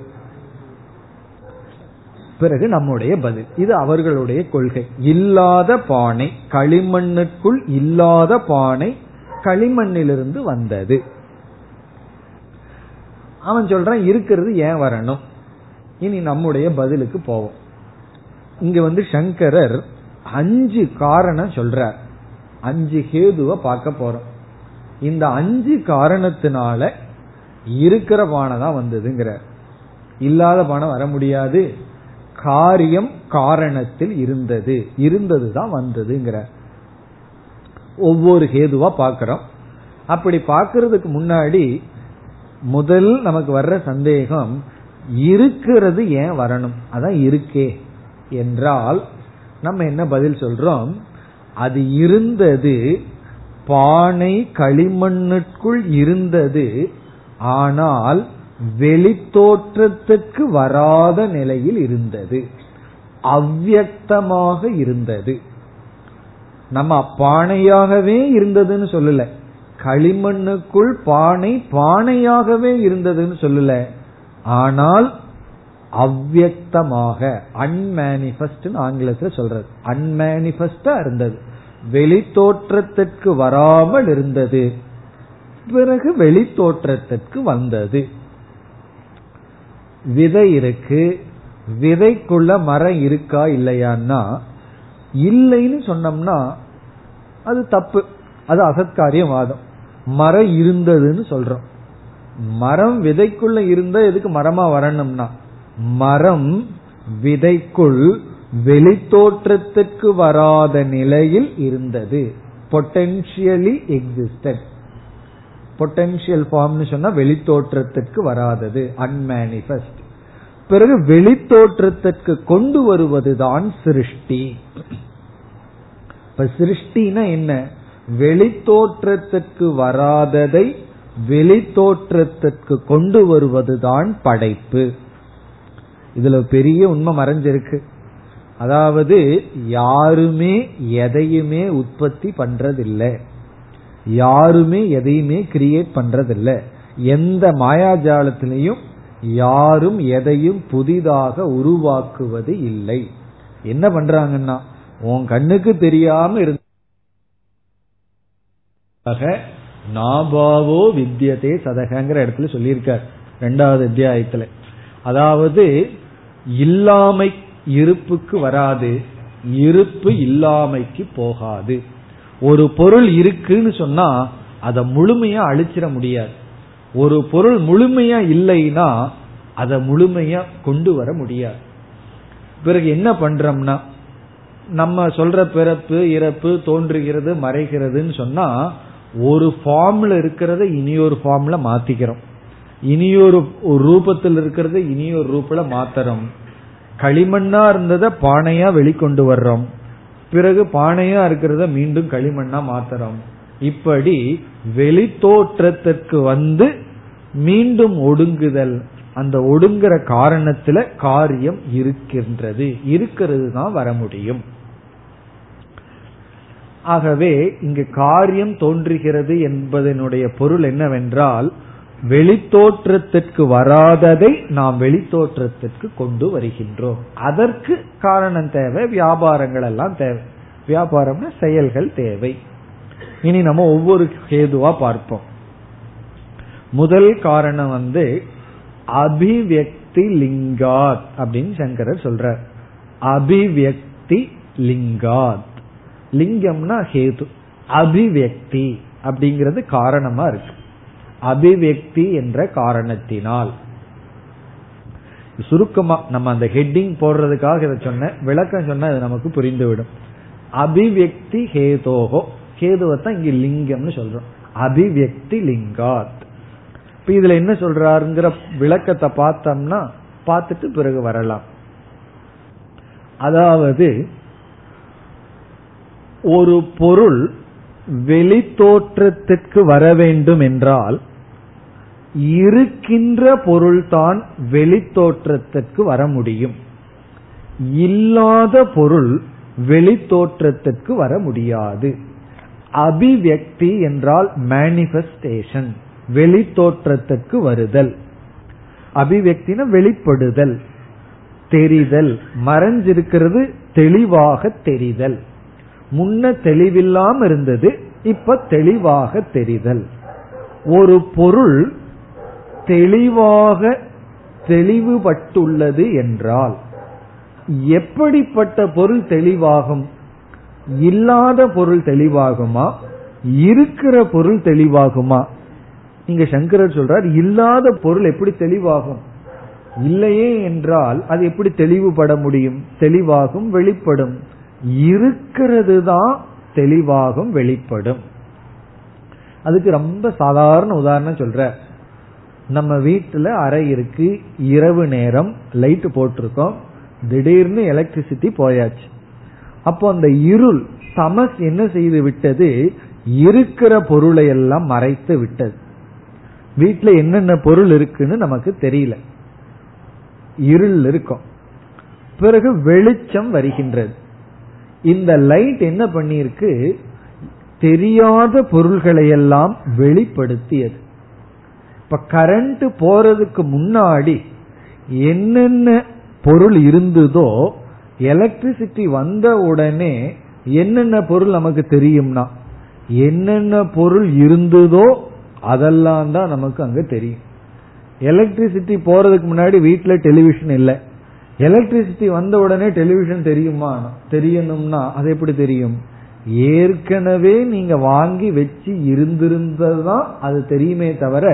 பிறகு நம்முடைய பதில். இது அவர்களுடைய கொள்கை. இல்லாத பானை களிமண்ணுக்குள் இல்லாத பானை களிமண்ணிலிருந்து வந்தது. அவன் சொல்றான் இருக்கிறது ஏன் வரணும்? இனி நம்முடைய பதிலுக்கு போவோம். இங்க வந்து சங்கரர் அஞ்சு காரணம் சொல்றார். அஞ்சு ஹேதுவ பார்க்க போறோம். இந்த அஞ்சு காரணத்தினால இருக்கிற பானை தான் வந்ததுங்கிற இல்லாத பானை வர முடியாது. காரியம் காரணத்தில் இருந்தது. இருந்தது தான் வந்ததுங்கிற. ஒவ்வொரு ஹேதுவா பார்க்கிறோம். அப்படி பார்க்கறதுக்கு முன்னாடி முதல் நமக்கு வர்ற சந்தேகம் இருக்கிறது ஏன் வரணும்? அதான் இருக்கே என்றால் நம்ம என்ன பதில் சொல்றோம்? அது இருந்தது பானை களிமண்ணுக்குள் இருந்தது ஆனால் வெளித்தோற்றத்துக்கு வராத நிலையில் இருந்தது. அவ்வக்தமாக இருந்தது. நம்ம பானையாகவே இருந்ததுன்னு சொல்லல. களிமண்ணுக்குள் பானை பானையாகவே இருந்ததுன்னு சொல்லல. ஆனால் அவ்வக்தமாக அன்மேனிபெஸ்ட் ஆங்கிலத்தில் சொல்றது. அன்மேனிபெஸ்டா இருந்தது. வெளித்தோற்றத்திற்கு வராமல் இருந்தது. பிறகு வெளித்தோற்றத்திற்கு வந்தது. விதை இருக்கு விதைக்குள்ள மரம் இருக்கா இல்லையான்னா இல்லைன்னு சொன்னோம்னா அது தப்பு. அது அசத்காரியவாதம் மரம் இருந்ததுன்னு சொல்றோம். மரம் விதைக்குள்ள இருந்தா எதுக்கு மரமா வரணும்னா? மரம் விதைக்குள் வெளித்தோற்றத்திற்கு வராத நிலையில் இருந்தது. பொட்டென்சியலி எக்ஸிஸ்டன்ட் பொட்டன்சியல் ஃபார்ம்னு சொன்னா வெளித்தோற்றத்திற்கு வராதது அன்மேனிபெஸ்ட் பிறகு வெளித்தோற்றத்திற்கு கொண்டு வருவதுதான் சிருஷ்டி. இப்ப சிருஷ்டினா என்ன? வெளித்தோற்றத்திற்கு வராததை வெளித்தோற்றத்திற்கு கொண்டு வருவதுதான் படைப்பு. இதுல பெரிய உண்மை மறைஞ்சிருக்கு. அதாவது யாருமே எதையுமே உற்பத்தி பண்றதில்லை. யாருமே எதையுமே கிரியேட் பண்றதில்லை. எந்த மாயாஜாலத்திலையும் யாரும் எதையும் புதிதாக உருவாக்குவது இல்லை. என்ன பண்றாங்கன்னா உன் கண்ணுக்கு தெரியாம இருந்த நாபாவோ வித்தியதே சதகங்கிற இடத்துல சொல்லியிருக்கார் ரெண்டாவது அத்தியாயத்துல. அதாவது இல்லாமை இருப்புக்கு வராது இருப்பு இல்லாமைக்கு போகாது. ஒரு பொருள் இருக்குன்னு சொன்னா அதை முழுமையா அழிச்சிட முடியாது. ஒரு பொருள் முழுமையா இல்லைன்னா அதை முழுமையா கொண்டு வர முடியாது. பிறகு என்ன பண்றோம்னா நம்ம சொல்ற பிறப்பு இறப்பு தோன்றுகிறது மறைகிறதுன்னு சொன்னா ஒரு ஃபார்ம்ல இருக்கிறத இனியொரு ஃபார்ம்ல மாத்திக்கிறோம். இனியொரு ரூபத்தில் இருக்கிறத இனியொரு ரூபல மாத்துறோம். களிமண்ணா இருந்ததை பானையா வெளிக்கொண்டு வர்றோம். பிறகு பானையா இருக்கிறத மீண்டும் களிமண்ணா மாத்துறோம். இப்படி வெளித்தோற்றத்திற்கு வந்து மீண்டும் ஒடுங்குதல். அந்த ஒடுங்குற காரணத்துல காரியம் இருக்கின்றது. இருக்கிறது தான் வர முடியும். ஆகவே இங்கு காரியம் தோன்றுகிறது என்பதனுடைய பொருள் என்னவென்றால் வெளித்தோற்றத்திற்கு வராததை நாம் வெளித்தோற்றத்திற்கு கொண்டு வருகின்றோம். அதற்கு காரணம் தேவை வியாபாரங்கள் எல்லாம் தேவை. வியாபாரம்னா செயல்கள் தேவை. இனி நம்ம ஒவ்வொரு ஹேதுவா பார்ப்போம். முதல் காரணம் வந்து அபிவியக்தி லிங்காத் அப்படின்னு சங்கரர் சொல்றார். அபிவியக்தி லிங்காத் லிங்கம்னா ஹேது. அபிவியக்தி அப்படிங்கிறது காரணமா இருக்கு. அபிவியக்தி என்ற காரணத்தினால். சுருக்கமா நம்ம அந்த ஹெட்டிங் போடுறதுக்காக இதை சொன்ன விளக்கம் சொன்னா அது நமக்கு புரிந்துவிடும். அபிவியக்தி ஹேதோகோ ஹேதுவத்தான் இங்க லிங்கம்னு சொல்றோம். அபிவியக்தி லிங்காத். இப்ப இதுல என்ன சொல்றாருங்கிற விளக்கத்தை பார்த்தோம்னா பார்த்துட்டு பிறகு வரலாம். அதாவது ஒரு பொருள் வெளித்தோற்றத்திற்கு வர வேண்டும் என்றால் இருக்கின்ற பொருள்தான் வெளித்தோற்றத்திற்கு வர முடியும். இல்லாத பொருள் வெளித்தோற்றத்திற்கு வர முடியாது. அபிவியக்தி என்றால் மேனிபெஸ்டேஷன் வெளித்தோற்றத்திற்கு வருதல். அபிவியக்தின வெளிப்படுதல் தெரிதல். மறைஞ்சிருக்கிறது தெளிவாக தெரிதல். முன்ன தெளிவில்லாம இருந்தது இப்ப தெளிவாக தெரிதல். ஒரு பொருள் தெளிவாக தெளிவுபட்டுள்ளது என்றால் எப்படிப்பட்ட பொருள் தெளிவாகும்? இல்லாத பொருள் தெளிவாகுமா? இருக்கிற பொருள் தெளிவாகுமா? இங்க சங்கரர் சொல்றார் இல்லாத பொருள் எப்படி தெளிவாகும்? இல்லையே என்றால் அது எப்படி தெளிவுபட முடியும்? தெளிவாகும் வெளிப்படும். இருக்கிறது தான் தெளிவாகும் வெளிப்படும். அதுக்கு ரொம்ப சாதாரண உதாரணம் சொல்ற நம்ம வீட்டுல அறை இருக்கு இரவு நேரம் லைட் போட்டிருக்கோம் திடீர்னு எலக்ட்ரிசிட்டி போயாச்சு. அப்போ அந்த இருள் தமஸ் என்ன செய்து விட்டது? இருக்கிற பொருளை எல்லாம் மறைத்து விட்டது. வீட்டுல என்னென்ன பொருள் இருக்குன்னு நமக்கு தெரியல. இருள் இருக்கும். பிறகு வெளிச்சம் வருகின்றது. இந்த லைட் என்ன பண்ணிருக்கு தெரியாத பொருள்களை எல்லாம் வெளிப்படுத்தியது. இப்ப கரண்ட் போறதுக்கு முன்னாடி என்னென்ன பொருள் இருந்ததோ எலக்ட்ரிசிட்டி வந்த உடனே என்னென்ன பொருள் நமக்கு தெரியும்னா என்னென்ன பொருள் இருந்ததோ அதெல்லாம் தான் நமக்கு அங்க தெரியும். எலக்ட்ரிசிட்டி போறதுக்கு முன்னாடி வீட்டுல டெலிவிஷன் இல்லை. எலக்ட்ரிசிட்டி வந்த உடனே டெலிவிஷன் தெரியுமா? தெரியணும்னா அது எப்படி தெரியும்? ஏற்கனவே நீங்க வாங்கி வச்சு இருந்திருந்ததுதான் அது தெரியுமே தவிர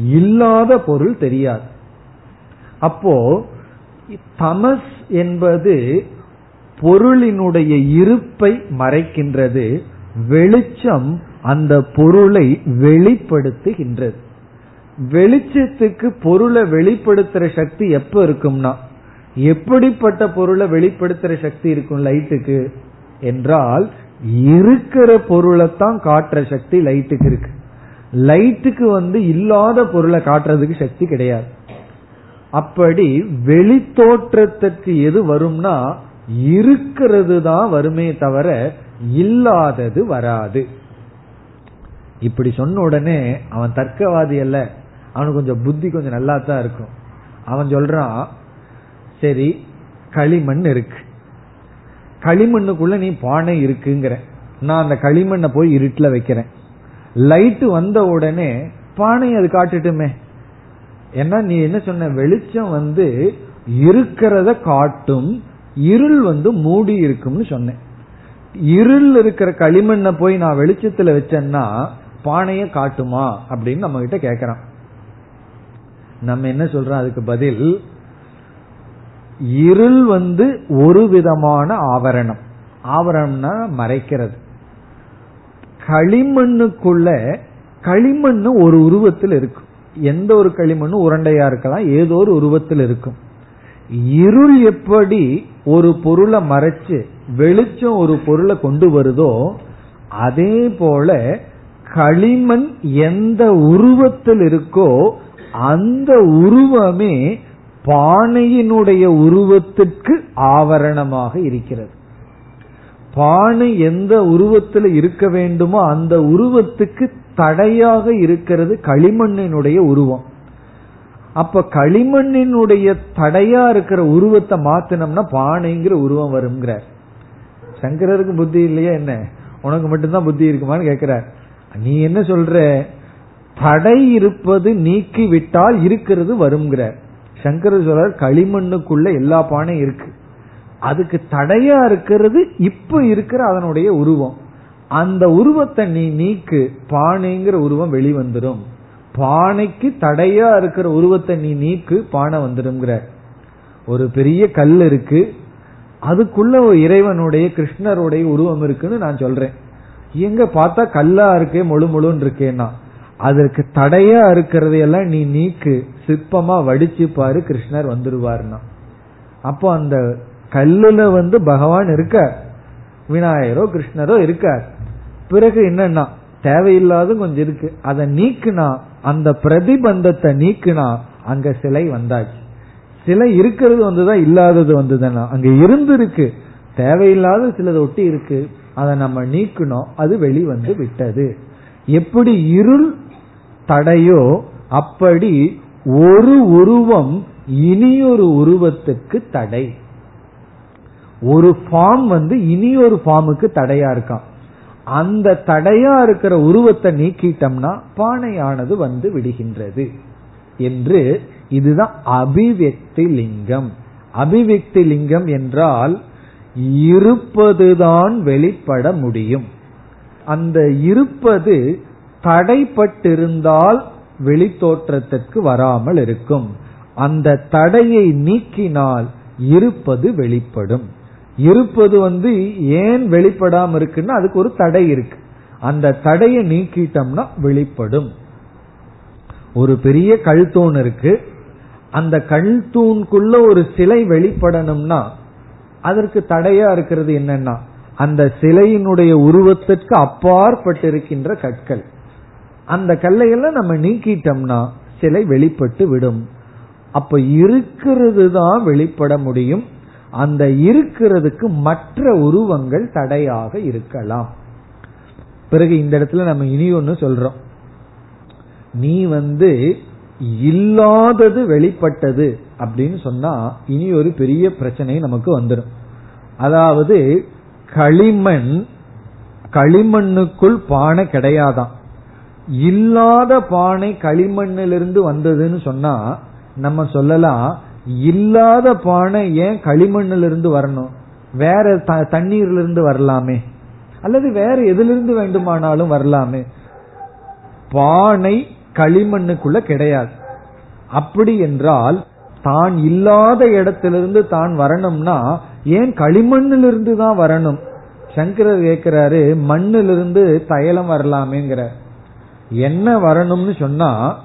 இல்லாத பொருள் தெரியாது. அப்போ தமஸ் என்பது பொருளினுடைய இருப்பை மறைக்கின்றது வெளிச்சம் அந்த பொருளை வெளிப்படுத்துகின்றது. வெளிச்சத்துக்கு பொருளை வெளிப்படுத்துற சக்தி எப்ப இருக்கும்னா எப்படிப்பட்ட பொருளை வெளிப்படுத்துற சக்தி இருக்கும் லைட்டுக்கு? என்றால் இருக்கிற பொருளைத்தான் காட்டுற சக்தி லைட்டுக்கு இருக்கு. லைட்டுக்கு வந்து இல்லாத பொருளை காட்டுறதுக்கு சக்தி கிடையாது. அப்படி வெளி தோற்றத்திற்கு எது வரும்னா இருக்கிறது தான் வருமே தவிர இல்லாதது வராது. இப்படி சொன்ன உடனே அவன் தர்க்கவாதி அல்ல. அவனுக்கு கொஞ்சம் புத்தி கொஞ்சம் நல்லா தான் இருக்கும். அவன் சொல்றான் சரி களிமண் இருக்கு. களிமண்ணுக்குள்ள நீ பானை இருக்குங்கிற. நான் அந்த களிமண்ணை போய் இருட்டில் வைக்கிறேன். லைட்டு வந்த உடனே பானை அது காட்டுட்டுமே. ஏன்னா நீ என்ன சொன்ன? வெளிச்சம் வந்து இருக்கிறத காட்டும் இருள் வந்து மூடி இருக்கும்னு சொன்னேன். இருள் இருக்கிற களிமண்ணை போய் நான் வெளிச்சத்துல வச்சேன்னா பானைய காட்டுமா? அப்படின்னு நம்ம கிட்ட கேக்குறான். நம்ம என்ன சொல்றோம்? அதுக்கு பதில் இருள் வந்து ஒரு விதமான ஆவரணம். ஆவரணம்னா மறைக்கிறது. களிமண்ணுக்குள்ள களிமண் ஒரு உருவத்தில் இருக்கும். எந்த ஒரு களிமண்ணும் உருண்டையா இருக்கலாம் ஏதோ ஒரு உருவத்தில் இருக்கும். இருள் எப்படி ஒரு பொருளை மறைச்சு வெளிச்சம் ஒரு பொருளை கொண்டு வருதோ அதே போல களிமண் எந்த உருவத்தில் இருக்கோ அந்த உருவமே பானையினுடைய உருவத்திற்கு ஆவரணமாக இருக்கிறது. பானை எந்த உருவத்தில் இருக்க வேண்டுமோ அந்த உருவத்துக்கு தடையாக இருக்கிறது களிமண்ணினுடைய உருவம். அப்ப களிமண்ணினுடைய தடையா இருக்கிற உருவத்தை மாத்தினோம்னா பானைங்கிற உருவம் வருங்கிறார் சங்கரருக்கு புத்தி இல்லையா என்ன? உனக்கு மட்டும்தான் புத்தி இருக்குமான்னு கேக்குறார். நீ என்ன சொல்ற? தடை இருப்பது நீக்கி விட்டால் இருக்கிறது வருங்கிறார் சங்கர சொல்றார் களிமண்ணுக்குள்ள எல்லா பானையும் இருக்கு. அதுக்கு தடையா இருக்கிறது இப்ப இருக்கிற அதனுடைய உருவம். அந்த உருவத்தை நீ நீக்கு பானைங்கிற உருவம் வெளிவந்துடும் பானைக்கு தடையா இருக்கிற உருவத்தை நீ நீக்கு பானை வந்துடும்ங்கிற ஒரு பெரிய கல் இருக்கு. அதுக்குள்ள ஒரு இறைவனுடைய கிருஷ்ணருடைய உருவம் இருக்குன்னு நான் சொல்றேன். எங்க பார்த்தா கல்லா இருக்கே முழு முழுன்னு இருக்கேன்னா. அதற்கு தடையா இருக்கிறதையெல்லாம் நீ நீக்கு சிற்பமா வடிச்சு பாரு கிருஷ்ணர் வந்துருவார்னா அப்போ அந்த கல்லுல வந்து பகவான் இருக்க விநாயகரோ கிருஷ்ணரோ இருக்கார் பிறகு என்னன்னா தேவையில்லாத கொஞ்சம் இருக்கு. அதை நீக்குனா அந்த பிரதிபந்தத்தை நீக்குனா அங்க சிலை வந்தாச்சு. சிலை இருக்கிறது வந்துதான் இல்லாதது வந்ததுன்னா அங்க இருந்திருக்கு. தேவையில்லாத சிலது ஒட்டி இருக்கு. அதை நம்ம நீக்கணும் அது வெளி வந்து விட்டது. எப்படி இருள் தடையோ அப்படி ஒரு உருவம் இனியொரு உருவத்துக்கு தடை. ஒரு ஃபார்ம் வந்து இனி ஒரு ஃபார்முக்கு தடையா இருக்கான். அந்த தடையா இருக்கிற உருவத்தை நீக்கிட்டோம்னா பானையானது வந்து விடுகின்றது. என்று இதுதான் அபிவெக்தி லிங்கம். அபிவெக்தி லிங்கம் என்றால் இருப்பதுதான் வெளிப்பட முடியும். அந்த இருப்பது தடைப்பட்டிருந்தால் வெளித்தோற்றத்திற்கு வராமல் இருக்கும். அந்த தடையை நீக்கினால் இருப்பது வெளிப்படும். இருப்பது வந்து ஏன் வெளிப்படாம இருக்குன்னா அதுக்கு ஒரு தடை இருக்கு. அந்த தடையை நீக்கிட்டோம்னா வெளிப்படும். ஒரு பெரிய கல் தூண் இருக்கு. அந்த கல் தூண்குள்ள ஒரு சிலை வெளிப்படணும்னா அதற்கு தடையா இருக்கிறது என்னன்னா அந்த சிலையினுடைய உருவத்திற்கு அப்பாற்பட்டிருக்கின்ற கற்கள். அந்த கல்லையெல்லாம் நம்ம நீக்கிட்டோம்னா சிலை வெளிப்பட்டு விடும். அப்ப இருக்கிறது தான் வெளிப்பட முடியும். அந்த இருக்கிறதுக்கு மற்ற உருவங்கள் தடையாக இருக்கலாம். பிறகு இந்த இடத்துல நம்ம இனி ஒன்னு சொல்றோம். நீ வந்து இல்லாதது வெளிப்பட்டது அப்படின்னு சொன்னா இனி ஒரு பெரிய பிரச்சனை நமக்கு வந்துடும் அதாவது களிமண் களிமண்ணுக்குள் பானை கிடையாதான். இல்லாத பானை களிமண்ணிலிருந்து வந்ததுன்னு சொன்னா நம்ம சொல்லலாம் இல்லாத பானை ஏன் களிமண்ணிலிருந்து வரணும்? வேற தண்ணீர்ல இருந்து வரலாமே. அல்லது வேற எதிலிருந்து வேண்டுமானாலும் வரலாமே. பானை களிமண்ணுக்குள்ள கிடையாது. அப்படி என்றால் தான் இல்லாத இடத்திலிருந்து தான் வரணும்னா ஏன் களிமண்ணிலிருந்து தான் வரணும்? சங்கரர் கேட்கிறாரு மண்ணிலிருந்து தைலம் வரலாமேங்கிற என்ன வரணும்னு சொன்னா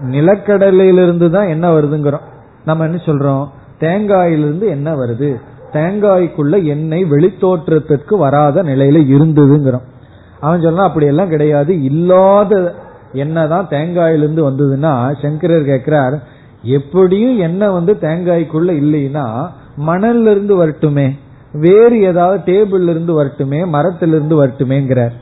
நிலக்கடலையிலிருந்து தான் என்ன வருதுங்கிறோம். நம்ம என்ன சொல்றோம்? தேங்காயிலிருந்து என்ன வருது. தேங்காய்க்குள்ள எண்ணெய் வெளித்தோற்றத்திற்கு வராத நிலையில இருந்ததுங்கிறோம். அவன் சொன்னா அப்படி எல்லாம் கிடையாது. இல்லாத எண்ணெய் தான் தேங்காயிலிருந்து வந்ததுன்னா சங்கரர் கேட்கிறார் எப்படியும் எண்ணெய் வந்து தேங்காய்க்குள்ள இல்லைன்னா மணல்ல இருந்து வரட்டுமே. வேறு ஏதாவது டேபிள்ல இருந்து வரட்டுமே மரத்திலிருந்து வரட்டுமேங்கிறார்.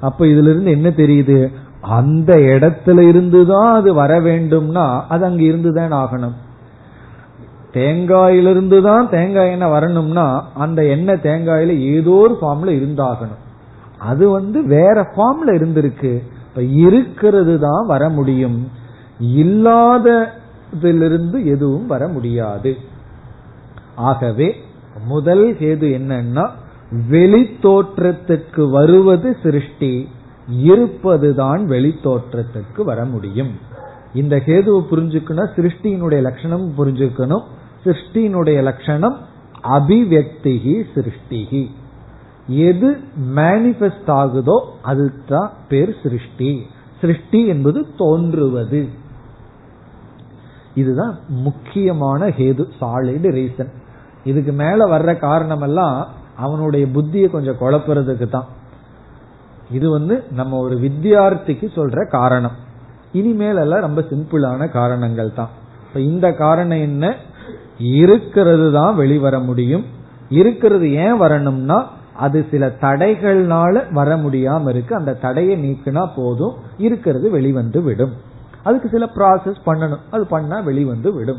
அப்ப இதுல இருந்து என்ன தெரியுது? அந்த இடத்துல இருந்துதான் அது வர வேண்டும்னா அது அங்க இருந்துதான் ஆகணும். தேங்காயிலிருந்து தான் தேங்காய் எண்ணெய் வரணும்னா அந்த எண்ணெய் தேங்காயில ஏதோ ஒரு ஃபார்ம்ல இருந்தாகணும். அது வந்து வேற ஃபார்ம்ல இருந்திருக்கு. இப்ப இருக்கிறது தான் வர முடியும். இல்லாததிலிருந்து எதுவும் வர முடியாது. ஆகவே முதல் கேது என்னன்னா வெளி தோற்றத்துக்கு வருவது சிருஷ்டி இருப்பதுதான் வெளித்தோற்றத்துக்கு வர முடியும். இந்த கேதுவை புரிஞ்சுக்கணும் சிருஷ்டியினுடைய லட்சணம் புரிஞ்சுக்கணும். சிருஷ்டியினுடைய லட்சணம் அபிவியக்திகி சிருஷ்டிகி. எது மேனிபெஸ்ட் ஆகுதோ அதுதான் பேர் சிருஷ்டி. சிருஷ்டி என்பது தோன்றுவது. இதுதான் முக்கியமான ஹேது சாலிட் ரீசன் இதுக்கு மேல வர்ற காரணம் எல்லாம் அவனுடைய புத்தியை கொஞ்சம் குழப்புறதுக்கு தான். இது வந்து நம்ம ஒரு வித்தியார்த்திக்கு சொல்ற காரணம். இனிமேல் எல்லாம் ரொம்ப சிம்பிளான காரணங்கள் தான். இப்ப இந்த காரணம் என்ன? இருக்கிறது தான் வெளிவர முடியும். இருக்கிறது ஏன் வரணும்னா அது சில தடைகள்னால வர முடியாம இருக்கு. அந்த தடையை நீக்கினா போதும். இருக்கிறது வெளிவந்து விடும். அதுக்கு சில ப்ராசஸ் பண்ணணும். அது பண்ணா வெளிவந்து விடும்.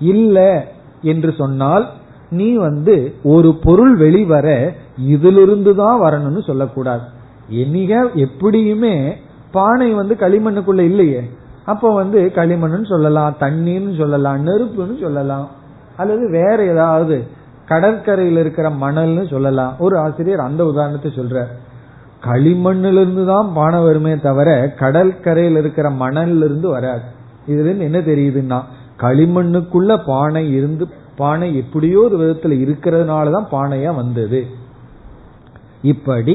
இல்ல என்று சொன்னால் நீ வந்து ஒரு பொருள் வெளிவர இதிலிருந்து தான் வரணும்னு சொல்லக்கூடாது. எனிக எப்படியுமே பானை வந்து களிமண்ணுக்குள்ள இல்லையே. அப்போ வந்து களிமண்னு சொல்லலாம் தண்ணீர்னு சொல்லலாம் நெருப்புன்னு சொல்லலாம். அல்லது வேற ஏதாவது கடற்கரையில் இருக்கிற மணல்னு சொல்லலாம். ஒரு ஆசிரியர் அந்த உதாரணத்தை சொல்றார். களிமண்ணிலிருந்து தான் பானை வருமே தவிர கடற்கரையில் இருக்கிற மணல்ல இருந்து வராது. இதுல இருந்து என்ன தெரியுதுன்னா களிமண்ணுக்குள்ள பானை இருந்து பானை எப்படியோ ஒரு விதத்துல இருக்கிறதுனாலதான் பானையா வந்தது. இப்படி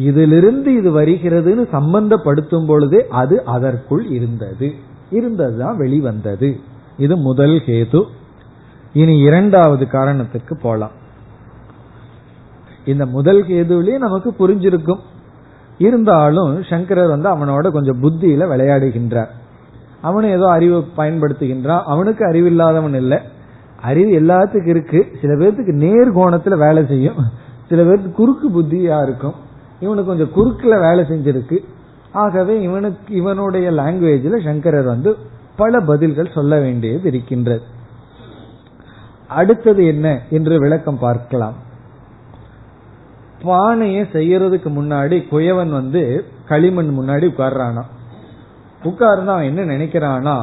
இதிலிருந்து இது வருகிறதுன்னு சம்பந்தப்படுத்தும் பொழுது அது அதற்குள் இருந்தது. இருந்ததுதான் வெளிவந்தது. இது முதல் ஹேது. இனி இரண்டாவது காரணத்துக்கு போலாம். இந்த முதல் கேதுவிலேயே நமக்கு புரிஞ்சிருக்கும். இருந்தாலும் சங்கரர் வந்து அவனோட கொஞ்சம் புத்தியில விளையாடுகின்றார். அவனும் ஏதோ அறிவு பயன்படுத்துகின்றான். அவனுக்கு அறிவில்லாதவன் இல்லை. அறிவு எல்லாத்துக்கும் இருக்கு. சில பேர்த்துக்கு நேர் கோணத்துல வேலை செய்யும். சில பேருக்கு குறுக்கு புத்தியா இருக்கும். இவனுக்கு கொஞ்சம் குறுக்கில் வேலை செஞ்சிருக்கு. ஆகவே இவனுக்கு இவனுடைய லாங்குவேஜ்ல சங்கரர் வந்து பல பதில்கள் சொல்ல வேண்டியது இருக்கின்றது. அடுத்தது என்ன என்று விளக்கம் பார்க்கலாம். பானையை செய்யறதுக்கு முன்னாடி குயவன் வந்து களிமண் முன்னாடி உட்கார்றானா உட்கார்ந்து அவன் என்ன நினைக்கிறானா?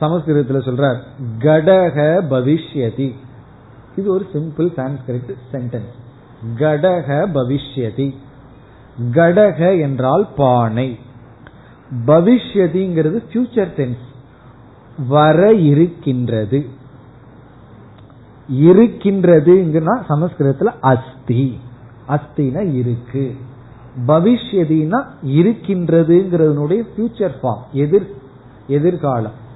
சமஸ்கிருதத்துல சொல்றார் கடக பவிஷ்யதி. இது ஒரு சிம்பிள் சான்ஸ்கிரிட் சென்டென்ஸ் கடக பவிஷ்யதி. கடக என்றால் பானை. பவிஷ்யதிங்கிறது ஃபியூச்சர் டென்ஸ் வர இருக்கின்றது. இருக்கின்றதுங்கன்னா சமஸ்கிருதத்துல அஸ்தி. அஸ்தினா இருக்கு. பவிஷ்யதினா இருக்கின்றதுங்கிறதுனுடைய ஃபியூச்சர் ஃபார்ம் எதிர் எதிர்காலம்.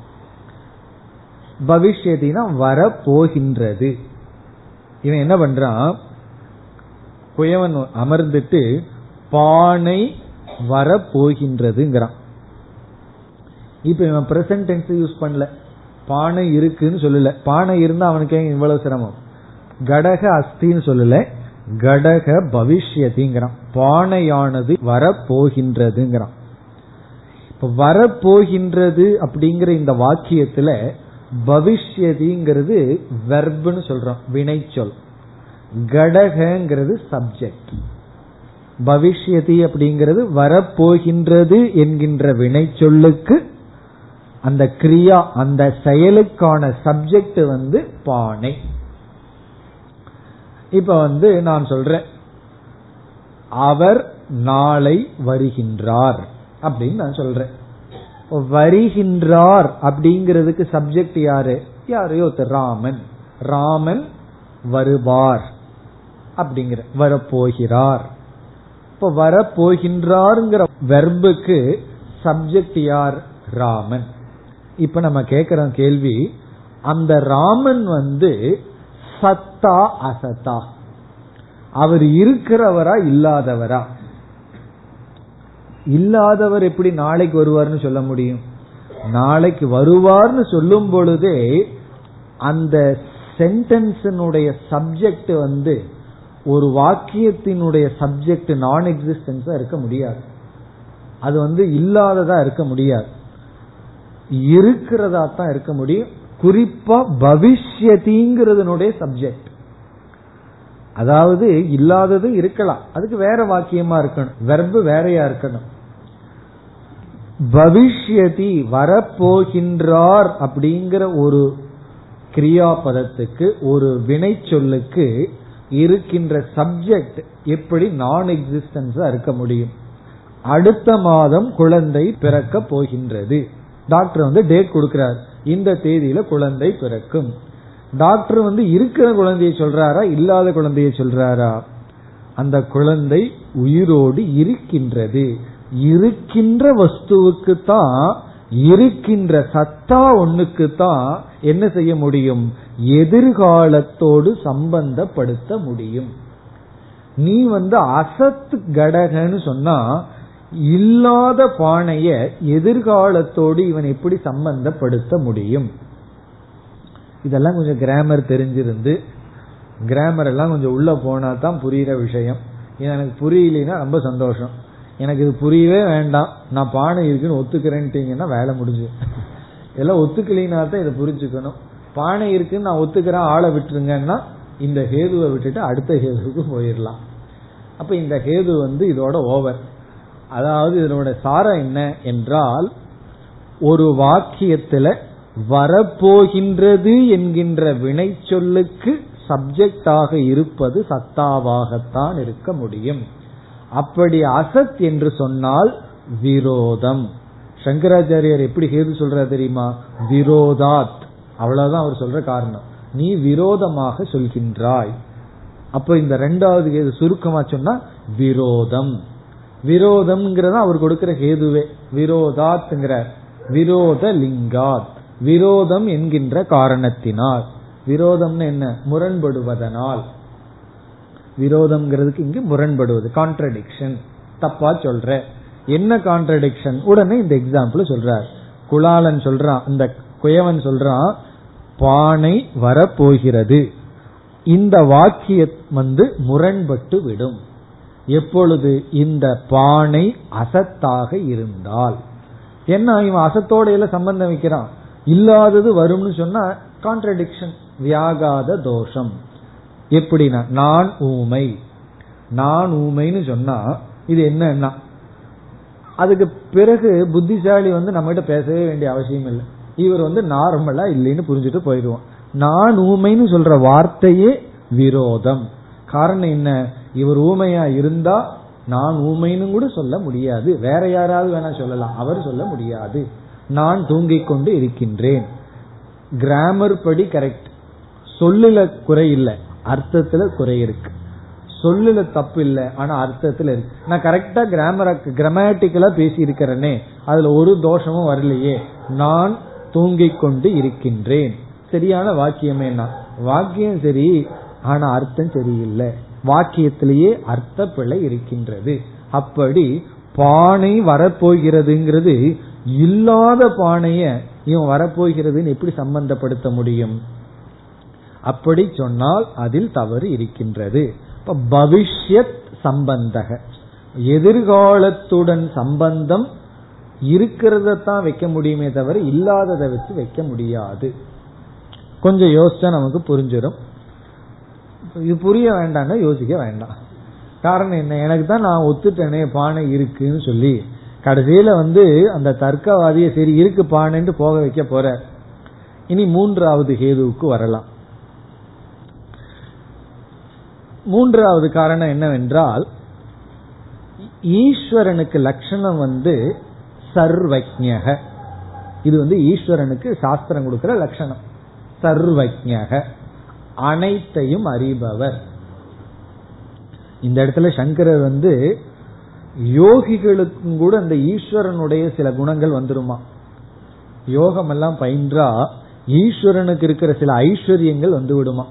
பவிஷ்யதினா வர போகின்றது இவன் என்ன பண்றான்? குயவன் அமர்ந்துட்டு பானை வர போகின்றதுங்கிறான் இப்ப இவன் பிரசன்ட் டென்ஸ் யூஸ் பண்ணல. பானை இருக்குன்னு சொல்லல. பானை இருந்தா அவனுக்கு ஏன் இவ்வளவு சிரமம்? கடக அஸ்தின்னு சொல்லல. கடக பவிஷ்யதிங்கிறான். பானையானது வரப்போகின்றதுங்கிறான். இப்ப வரப்போகின்றது அப்படிங்கிற இந்த வாக்கியத்துல பவிஷ்யதிங்கிறது வெர்புன்னு சொல்றோம் வினைச்சொல். கடகங்கிறது சப்ஜெக்ட் பவிஷ்யதி அப்படிங்கிறது வரப்போகின்றது என்கின்ற வினை சொல்லுக்கு அந்த கிரியா அந்த செயலுக்கான சப்ஜெக்ட் வந்து பானை. இப்ப வந்து நான் சொல்றேன். அவர் நாளை வருகின்றார் அப்படின்னு நான் சொல்றேன். வருகின்றார் அப்படிங்கிறதுக்கு சப்ஜெக்ட் யாரு? யாரையோ ராமன். ராமன் வருவார். அப்படிங்கிற வரப்போகிறார். இப்ப வரப்போகின்றார்ங்கிற வெர்புக்கு சப்ஜெக்ட் யார்? ராமன். இப்ப நம்ம கேக்குற கேள்வி அந்த ராமன் வந்து சத்தா அசத்தா? அவர் இருக்கிறவரா இல்லாதவரா? இல்லாதவர் எப்படி நாளைக்கு வருவார்னு சொல்ல முடியும்? நாளைக்கு வருவார்னு சொல்லும் பொழுதே அந்த சென்டென்ஸினுடைய சப்ஜெக்ட் வந்து ஒரு வாக்கியத்தினுடைய சப்ஜெக்ட் நான் எக்ஸிஸ்டன்ஸா இருக்க முடியாது. அது வந்து இல்லாததா இருக்க முடியாது. இருக்கிறதா தான் இருக்க முடியும். குறிப்பா பவிஷ்யதிங்கிறதுனுடைய சப்ஜெக்ட் அதாவது இல்லாதது இருக்கலாம். அதுக்கு வேற வாக்கியமா இருக்கணும். வெர்பு வேறையா இருக்கணும். பவிஷ்யதி வரப்போகின்றார் அப்படிங்கிற ஒரு கிரியாபதத்துக்கு ஒரு வினை சொல்லுக்கு இருக்கின்ற சப்ஜெக்ட் எப்படி நான் எக்ஸிஸ்டன்ஸா இருக்க முடியும். அடுத்த மாதம் குழந்தை பிறக்க போகின்றது. டாக்டர் வந்து டேட் கொடுக்கிறார். இந்த தேதியில குழந்தை பிறக்கும். டாக்டர் வந்து இருக்கிற குழந்தையை சொல்றாரா இல்லாத குழந்தையை சொல்றாரா? அந்த குழந்தை உயிரோடு இருக்கின்றது. இருக்கின்ற வஸ்துவுக்கு தான் இருக்கின்ற சத்தா ஒண்ணுக்கு தான் என்ன செய்ய முடியும்? எதிர்காலத்தோடு சம்பந்தப்படுத்த முடியும். நீ வந்து அசத் கடகன்னு சொன்னா இல்லாத பானைய எதிர்காலத்தோடு இவன் எப்படி சம்பந்தப்படுத்த முடியும்? இதெல்லாம் கொஞ்சம் கிராமர் தெரிஞ்சிருந்து கிராமர் எல்லாம் கொஞ்சம் உள்ள போனா தான் புரியுற விஷயம். எனக்கு புரியலன்னா ரொம்ப சந்தோஷம். எனக்கு இது புரியவே வேண்டாம். நான் பானை இருக்குன்னு ஒத்துக்கிறேன்ட்டீங்கன்னா வேலை முடிஞ்சு. இதெல்லாம் ஒத்துக்கலினா தான் இதை புரிஞ்சுக்கணும். பானை இருக்குன்னு நான் ஒத்துக்கிறேன் ஆளை விட்டுருங்கன்னா இந்த ஹேதுவை விட்டுட்டு அடுத்த ஹேதுவுக்கு போயிடலாம். அப்ப இந்த ஹேது வந்து இதோட ஓவர். அதாவது இதனோட சாரம் என்ன என்றால் ஒரு வாக்கியத்துல வரப்போகின்றது என்கின்ற வினை சொல்லுக்கு சப்ஜெக்டாக இருப்பது சத்தாவாகத்தான் இருக்க முடியும். அப்படி அசத் என்று சொன்னால் விரோதம். சங்கராச்சாரியர் எப்படி கேது சொல்ற தெரியுமா? விரோதாத். அவ்வளவுதான் அவர் சொல்ற காரணம். நீ விரோதமாக சொல்கின்றாய். அப்ப இந்த ரெண்டாவது கேது சுருக்கமா சொன்னா விரோதம். விரோதம்ங்கிறத அவர் கொடுக்கிற ஹேதுவே விரோதாத்ங்கிற விரோத லிங்காத் விரோதம் என்கின்ற காரணத்தினால். விரோதம்னு என்ன? முரண்படுவதனால். விரோதம்ங்கிறதுக்கு இங்கு முரண்படுவது. கான்ட்ரடிக்ஷன் தப்பா சொல்ற. என்ன கான்ட்ரடிக்ஷன் உடனே இந்த எக்ஸாம்பிள் சொல்றார். குலாலன் சொல்றான் இந்த குயவன் சொல்றான் பானை வரப்போகிறது. இந்த வாக்கியம் வந்து முரண்பட்டு விடும். எப்பொழுது இந்த பானை அசத்தாக இருந்தால். என்ன இவன் அசத்தோட எல்லாம் சம்பந்தம் வைக்கிறான்? இல்லாதது வரும்னு சொன்னா கான்ட்ரடிக்ஷன் வியாகாத தோஷம். எப்படின்னா நான் ஊமை. நான் ஊமைன்னு சொன்னா இது என்னன்னா அதுக்கு பிறகு புத்திசாலி வந்து நம்ம கிட்ட பேசவே வேண்டிய அவசியம் இல்லை. இவர் வந்து நார்மலா இல்லைன்னு புரிஞ்சுட்டு போயிடுவோம் நான் ஊமைன்னு சொல்ற வார்த்தையே விரோதம். காரணம் என்ன? இவர் ஊமையா இருந்தா நான் ஊமைன்னு கூட சொல்ல முடியாது. வேற யாராவது வேணா சொல்லலாம். அவர் சொல்ல முடியாது. நான் தூங்கிக் கொண்டு இருக்கின்றேன். கிராமர் படி கரெக்ட் சொல்லுல குறை இல்லை. அர்த்தத்துல குறை இருக்கு. சொல்லுல தப்பு இல்லை ஆனா அர்த்தத்துல இருக்கு. நான் கரெக்டா கிராமர கிராமட்டிக்கலா பேசி இருக்கிறேனே அதுல ஒரு தோஷமும் வரலையே நான் தூங்கிக் கொண்டு இருக்கின்றேன். சரியான வாக்கியமே நான் வாக்கியம் சரி ஆனா அர்த்தம் சரியில்லை. வாக்கியத்திலேயே அர்த்த பிழை இருக்கின்றது. அப்படி பானை வரப்போகிறதுங்கிறது இல்லாத பானைய இவன் வரப்போகிறதுன்னு எப்படி சம்பந்தப்படுத்த முடியும்? அப்படி சொன்னால் அதில் தவறு இருக்கின்றது. இப்ப பவிஷ்யத் சம்பந்தக. எதிர்காலத்துடன் சம்பந்தம் இருக்கிறத தான் வைக்க முடியுமே தவிர இல்லாததை வச்சு வைக்க முடியாது. கொஞ்சம் யோசிச்சா நமக்கு புரிஞ்சிடும் இது புரிய வேண்டாம்னா யோசிக்க வேண்டாம். காரணம் என்ன? எனக்கு தான் நான் ஒத்துட்டேனே பானை இருக்குன்னு சொல்லி. கடைசியில வந்து அந்த தர்க்கவாதியை சரி இருக்கு பானைன்னு போக வைக்க போற. இனி மூன்றாவது ஹேதுவுக்கு வரலாம். மூன்றாவது காரணம் என்னவென்றால் ஈஸ்வரனுக்கு லட்சணம் வந்து சர்வஜக இது வந்து ஈஸ்வரனுக்கு சாஸ்திரம் கொடுக்கிற லட்சணம். சர்வஜக அனைத்தையும் அறிபவர். இந்த இடத்துல சங்கரர் வந்து யோகிகளுக்கும் கூட அந்த ஈஸ்வரனுடைய சில குணங்கள் வந்துருமா? யோகம் எல்லாம் பயின்றா ஈஸ்வரனுக்கு இருக்கிற சில ஐஸ்வர்யங்கள் வந்து விடுமா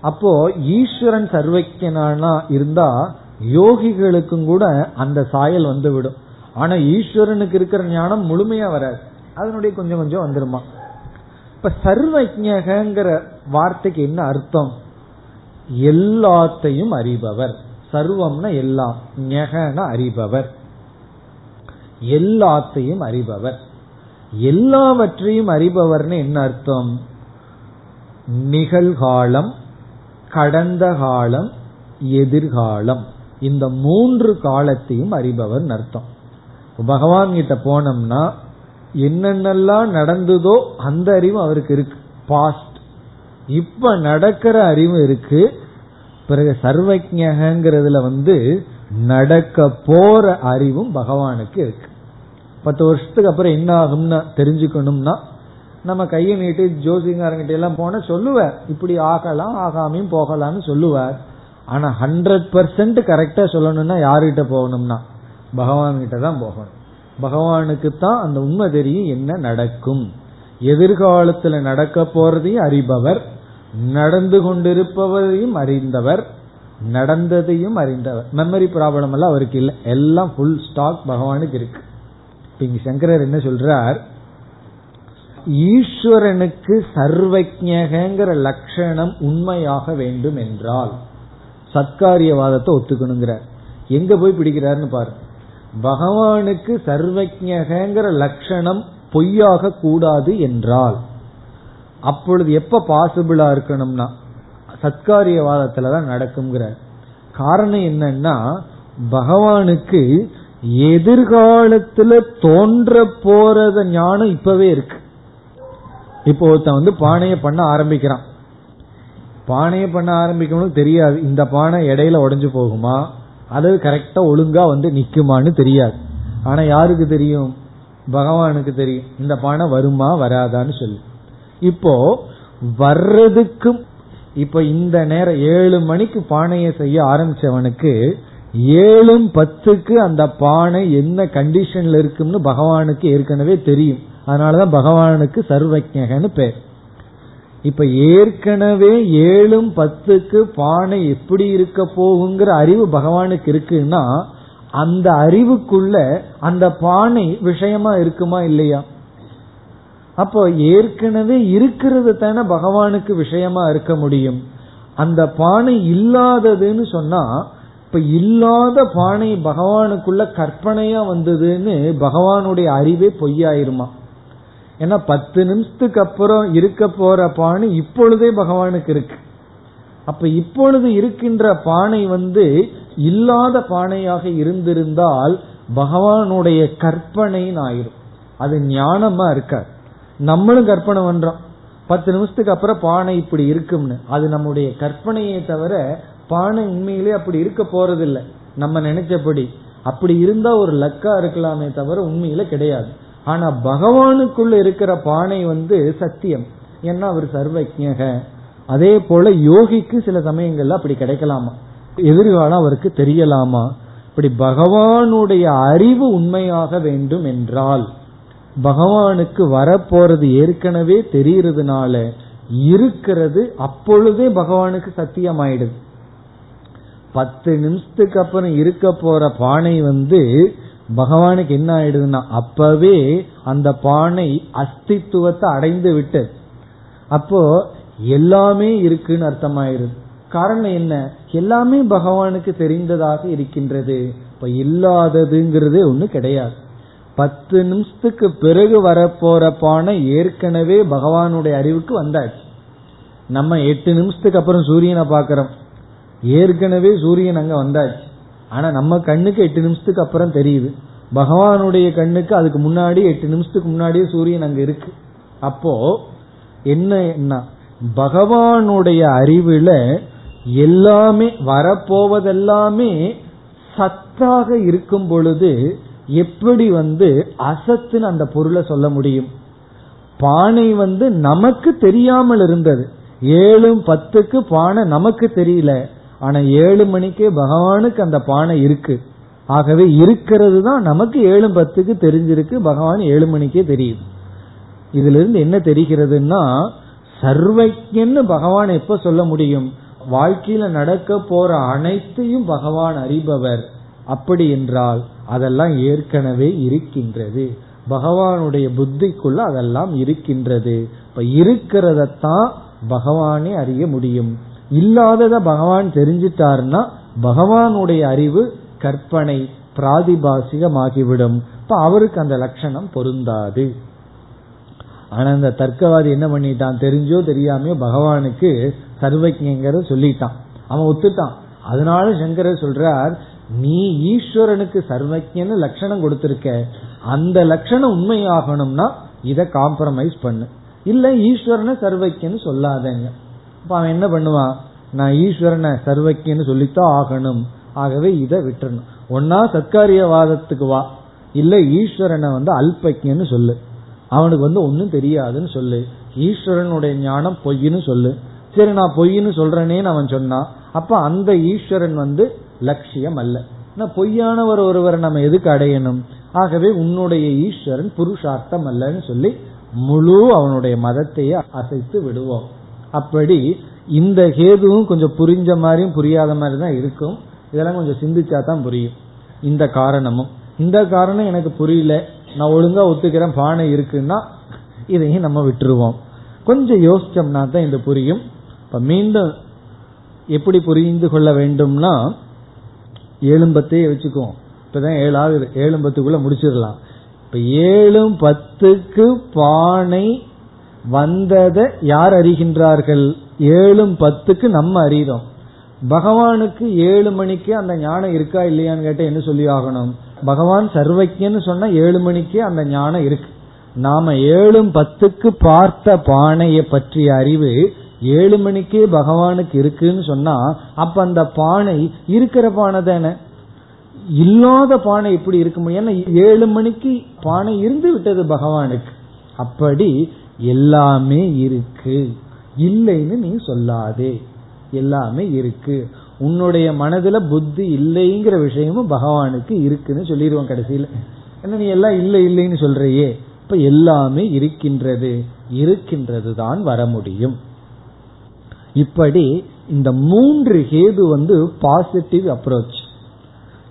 அப்போ ஈஸ்வரன் சர்வஜனானா இருந்தா யோகிகளுக்கும் கூட அந்த சாயல் வந்து விடும் ஆனா ஈஸ்வரனுக்கு இருக்கிற ஞானம் முழுமையா வராது. அதனுடைய கொஞ்சம் கொஞ்சம் வந்துருமா. இப்ப சர்வஜகங்கிற வார்த்தைக்கு என்ன அர்த்தம்? எல்லாத்தையும் அறிபவர். சர்வம்னா எல்லாம். ஞகன அறிபவர். எல்லாத்தையும் அறிபவர். எல்லாவற்றையும் அறிபவர்னு என்ன அர்த்தம்? நிகழ்காலம் கடந்த காலம் எதிர்காலம். இந்த மூன்று காலத்தையும் அறிபவர் அர்த்தம். பகவான் கிட்ட போனோம்னா என்னென்னலாம் நடந்ததோ அந்த அறிவு அவருக்கு இருக்கு. பாஸ்ட் இப்ப நடக்கிற அறிவு இருக்கு. பிறகு சர்வஜகங்கிறதுல வந்து நடக்க போற அறிவும் பகவானுக்கு இருக்கு. பத்து வருஷத்துக்கு அப்புறம் என்ன ஆகும்னா தெரிஞ்சுக்கணும்னா நம்ம கையை நீட்டு ஜோசிங்காரங்கிட்ட எல்லாம் போன சொல்லுவார். இப்படி ஆகலாம் ஆகாமையும் போகலாம்னு சொல்லுவார். ஆனா ஹண்ட்ரட் பர்சன்ட் கரெக்டா சொல்லணும்னா யாருகிட்ட போகணும்னா? பகவான் கிட்ட தான் போகணும். பகவானுக்கு தான் அந்த உண்மை தெரியும் என்ன நடக்கும். எதிர்காலத்துல நடக்க போறதையும் அறிபவர் நடந்து கொண்டிருப்பவரையும் அறிந்தவர் நடந்ததையும் அறிந்தவர். மெமரி ப்ராப்ளம் எல்லாம் அவருக்கு இல்லை. எல்லாம் ஃபுல் ஸ்டாக் பகவானுக்கு இருக்கு. இங்க சங்கரர் என்ன சொல்றார்? ஈஸ்வரனுக்கு சர்வஜகங்கிற லட்சணம் உண்மையாக வேண்டும் என்றால் சத்காரியவாதத்தை ஒத்துக்கணுங்கிறார். எங்க போய் பிடிக்கிறாருன்னு பாரு. பகவானுக்கு சர்வஜகங்கிற லட்சணம் பொய்யாக கூடாது என்றால் அப்பொழுது எப்ப பாசிபிளா இருக்கணும்னா சத்காரியவாதத்துலதான் நடக்குங்கிறார் காரணம் என்னன்னா பகவானுக்கு எதிர்காலத்துல தோன்ற போறத ஞானம் இப்பவே இருக்கு. இப்போ ஒருத்தன் வந்து பானையை பண்ண ஆரம்பிக்கிறான். பானையை பண்ண ஆரம்பிக்கணும் தெரியாது இந்த பானை இடையில உடைஞ்சு போகுமா? அது கரெக்டா ஒழுங்கா வந்து நிக்குமான்னு தெரியாது. ஆனா யாருக்கு தெரியும்? பகவானுக்கு தெரியும். இந்த பானை வருமா வராதான்னு சொல்லி. இப்போ வர்றதுக்கும் இப்ப இந்த நேரம் ஏழு மணிக்கு பானையை செய்ய ஆரம்பிச்சவனுக்கு ஏழும் பத்துக்கு அந்த பானை என்ன கண்டிஷன்ல இருக்கும்னு பகவானுக்கு ஏற்கனவே தெரியும். அதனாலதான் பகவானுக்கு சர்வஜகன்னு பேர். இப்ப ஏற்கனவே ஏழும் பத்துக்கு பானை எப்படி இருக்க போகுங்கிற அறிவு பகவானுக்கு இருக்குன்னா அந்த அறிவுக்குள்ள அந்த பானை விஷயமா இருக்குமா இல்லையா? அப்போ ஏற்கனவே இருக்கிறது தானே பகவானுக்கு விஷயமா இருக்க முடியும். அந்த பானை இல்லாததுன்னு சொன்னா இப்ப இல்லாத பானை பகவானுக்குள்ள கற்பனையா வந்ததுன்னு பகவானுடைய அறிவே பொய்யாயிருமா? ஏன்னா பத்து நிமிஷத்துக்கு அப்புறம் இருக்க போற பானை இப்பொழுதே பகவானுக்கு இருக்கு. அப்ப இப்பொழுது இருக்கின்ற பானை வந்து இல்லாத பானையாக இருந்திருந்தால் பகவானுடைய கற்பனைன்னு ஆயிரும். அது ஞானமா இருக்காது. நம்மளும் கற்பனை பண்றோம். பத்து நிமிஷத்துக்கு அப்புறம் பானை இப்படி இருக்கும்னு. அது நம்முடைய கற்பனையை தவிர பானை உண்மையிலே அப்படி இருக்க போறதில்லை. நம்ம நினைச்சபடி. அப்படி இருந்தா ஒரு லக்கா இருக்கலாமே தவிர உண்மையில கிடையாது. ஆனா பகவானுக்குள்ள இருக்கிற பானை வந்து சத்தியம். ஏன்னா அவர் சர்வஜக அதே போல யோகிக்கு சில சமயங்கள்ல அப்படி கிடைக்கலாமா? எதிர்காலம் அவருக்கு தெரியலாமா? இப்படி பகவானுடைய அறிவு உண்மையாக வேண்டும் என்றால் பகவானுக்கு வரப்போறது ஏற்கனவே தெரியறதுனால இருக்கிறது அப்பொழுதே பகவானுக்கு சத்தியமாயிடுது. பத்து நிமிஷத்துக்கு அப்புறம் இருக்க போற பானை வந்து பகவானுக்கு என்ன ஆயிடுதுன்னா அப்பவே அந்த பானை அஸ்தித்துவத்தை அடைந்து விட்டது அப்போ எல்லாமே இருக்குன்னு அர்த்தமாயிருது காரணம் என்ன? எல்லாமே பகவானுக்கு தெரிந்ததாக இருக்கின்றது. இப்ப இல்லாததுங்கிறதே ஒண்ணு கிடையாது. பத்து நிமிஷத்துக்கு பிறகு வரப்போற பானை ஏற்கனவே பகவானுடைய அறிவுக்கு வந்தாச்சு. நம்ம எட்டு நிமிஷத்துக்கு அப்புறம் சூரியனை பாக்கிறோம் ஏற்கனவே சூரியன் அங்க வந்தாச்சு. ஆனா நம்ம கண்ணுக்கு எட்டு நிமிஷத்துக்கு அப்புறம் தெரியுது. பகவானுடைய கண்ணுக்கு அதுக்கு முன்னாடி எட்டு நிமிஷத்துக்கு முன்னாடியே சூரியன் அங்க இருக்கு. அப்போ என்ன பகவானுடைய அறிவுல எல்லாமே வரப்போவதெல்லாமே சத்தாக இருக்கும் பொழுது எப்படி வந்து அசத்துன்னு அந்த பொருளை சொல்ல முடியும்? பானை வந்து நமக்கு தெரியாமல் இருந்தது. ஏழும் பத்துக்கு பானை நமக்கு தெரியல. ஆனா ஏழு மணிக்கே பகவானுக்கு அந்த பானை இருக்கு. ஆகவே இருக்கிறது தான் நமக்கு ஏழு பத்துக்கு தெரிஞ்சிருக்கு பகவான் ஏழு மணிக்கே தெரியுது இதுல இருந்து என்ன தெரிகிறதுன்னா சர்வஜன்னு பகவான் எப்ப சொல்ல முடியும்? வாழ்க்கையில நடக்க போற அனைத்தையும் பகவான் அறிபவர். அப்படி என்றால் அதெல்லாம் ஏற்கனவே இருக்கின்றது. பகவானுடைய புத்திக்குள்ள அதெல்லாம் இருக்கின்றது. இப்ப இருக்கிறதத்தான் பகவானே அறிய முடியும். இல்லாதத பகவான் தெரிஞ்சிட்டார்னா பகவானுடைய அறிவு கற்பனை பிராதிபாசிகமாகிவிடும். இப்ப அவருக்கு அந்த லட்சணம் பொருந்தாது. ஆனா இந்த தர்க்கவாதி என்ன பண்ணிட்டான்? தெரிஞ்சோ தெரியாமையோ பகவானுக்கு சர்வஜங்கிற சொல்லிட்டான். அவன் ஒத்துட்டான். அதனால சங்கரர் சொல்றார் நீ ஈஸ்வரனுக்கு சர்வஜன்னு லட்சணம் கொடுத்திருக்க. அந்த லட்சணம் உண்மையாகணும்னா இத காம்ப்ரமைஸ் பண்ணு. இல்ல ஈஸ்வரனை சர்வஜன்னு சொல்லாதங்க. அப்ப அவன் என்ன பண்ணுவான்? நான் ஈஸ்வரனை சர்வக்கியன்னு சொல்லித்தான் ஆகணும். ஆகவே இதை விட்டுறணும். ஒன்னா சத்காரியவாதத்துக்கு வா. இல்ல ஈஸ்வரனை வந்து அல்பக்கியன்னு சொல்லு. அவனுக்கு வந்து ஒன்னும் தெரியாதுன்னு சொல்லு. ஈஸ்வரனுடைய ஞானம் பொய்ன்னு சொல்லு. சரி நான் பொய்ன்னு சொல்றேனேன்னு அவன் சொன்னான். அப்ப அந்த ஈஸ்வரன் வந்து லட்சியம் அல்ல. பொய்யானவர் ஒருவரை நம்ம எதுக்கு அடையணும்? ஆகவே உன்னுடைய ஈஸ்வரன் புருஷார்த்தம் அல்லன்னு சொல்லி முழு அவனுடைய மதத்தையே அசைத்து விடுவோம். அப்படி இந்த கேதுவும் கொஞ்சம் புரிஞ்ச மாதிரியும் புரியாத மாதிரி தான் இருக்கும். இதெல்லாம் கொஞ்சம் சிந்திச்சா தான் புரியும். இந்த காரணமும். இந்த காரணம் எனக்கு புரியல. நான் ஒழுங்கா ஒத்துக்கிறேன். பானை இருக்குன்னா இதையும் நம்ம விட்டுருவோம். கொஞ்சம் யோசிச்சோம்னா தான் இது புரியும். இப்ப மீண்டும் எப்படி புரிந்து கொள்ள வேண்டும்னா ஏழும்பத்தையே வச்சுக்குவோம். இப்பதான் ஏழாவது ஏழும்பத்துக்குள்ள முடிச்சிடலாம். இப்ப ஏழும் பத்துக்கு பானை வந்ததை யார் அறிகின்றார்கள்? ஏழும் பத்துக்கு நம்ம அறிகிறோம். பகவானுக்கு ஏழு மணிக்கு அந்த ஞானம் இருக்கா இல்லையான்னு கேட்ட என்ன சொல்லி ஆகணும்? பகவான் சர்வஜன்னு சொன்னா ஏழு மணிக்கு அந்த ஞானம் இருக்கு. நாம ஏழும் பத்துக்கு பார்த்த பானையை பற்றிய அறிவு ஏழு மணிக்கே பகவானுக்கு இருக்குன்னு சொன்னா அப்ப அந்த பானை இருக்கிற பானை தானே? இல்லாத பானை எப்படி இருக்க முடியும்? ஏன்னா ஏழு மணிக்கு பானை இருந்து விட்டது பகவானுக்கு. அப்படி எல்லாமே இருக்கு. இல்லைன்னு நீ சொல்லாதே. எல்லாமே இருக்கு. உன்னுடைய மனதுல புத்தி இல்லைங்கிற விஷயமும் பகவானுக்கு இருக்குன்னு சொல்லிடுவோம் கடைசியில. என்ன நீ எல்லாம் இல்லை இல்லைன்னு சொல்றியே? இப்ப எல்லாமே இருக்கின்றது. இருக்கின்றது தான் வர முடியும். இப்படி இந்த மூன்று ஹேது வந்து பாசிட்டிவ் அப்ரோச்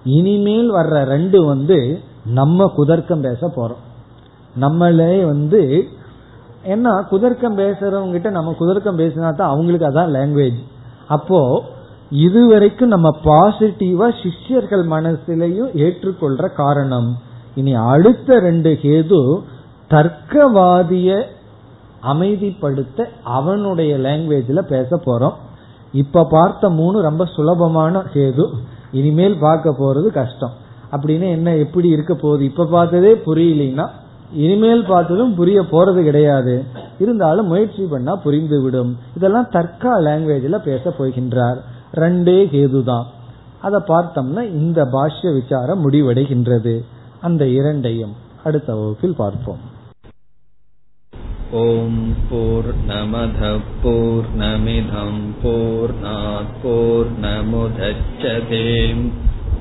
இனிமேல் வர்ற ரெண்டு வந்து நம்ம குதர்க்கம் பேச போறோம். நம்மளே வந்து ஏன்னா குதர்க்கம் பேசுறவங்க கிட்ட நம்ம குதர்க்கம் பேசினா தான் அவங்களுக்கு அதான் லாங்குவேஜ் அப்போ இதுவரைக்கும் நம்ம பாசிட்டிவா சிஷ்யர்கள் மனசிலையும் ஏற்றுக்கொள்ற காரணம். இனி அடுத்த ரெண்டு ஹேது தர்க்கவாதிய அமைதிப்படுத்த அவனுடைய லாங்குவேஜ்ல பேச போறோம். இப்ப பார்த்த மூணு ரொம்ப சுலபமான ஹேது இனிமேல் பார்க்க போறது கஷ்டம். அப்படின்னு என்ன எப்படி இருக்க போகுது? இப்ப பார்த்ததே புரியலன்னா இனிமேல் பார்த்ததும் புரிய போறது கிடையாது. இருந்தாலும் முயற்சி பண்ணா புரிந்து விடும். இதெல்லாம் தர்க்கா லாங்குவேஜ்ல பேச போகின்றார். ரெண்டே கேதுதான் அதை பார்த்தோம்னா இந்த பாஷ்ய விசாரம் முடிவடைகின்றது. அந்த இரண்டையும் அடுத்த வகுப்பில் பார்ப்போம். ஓம் போர் நமத போர் நமிதம் போர்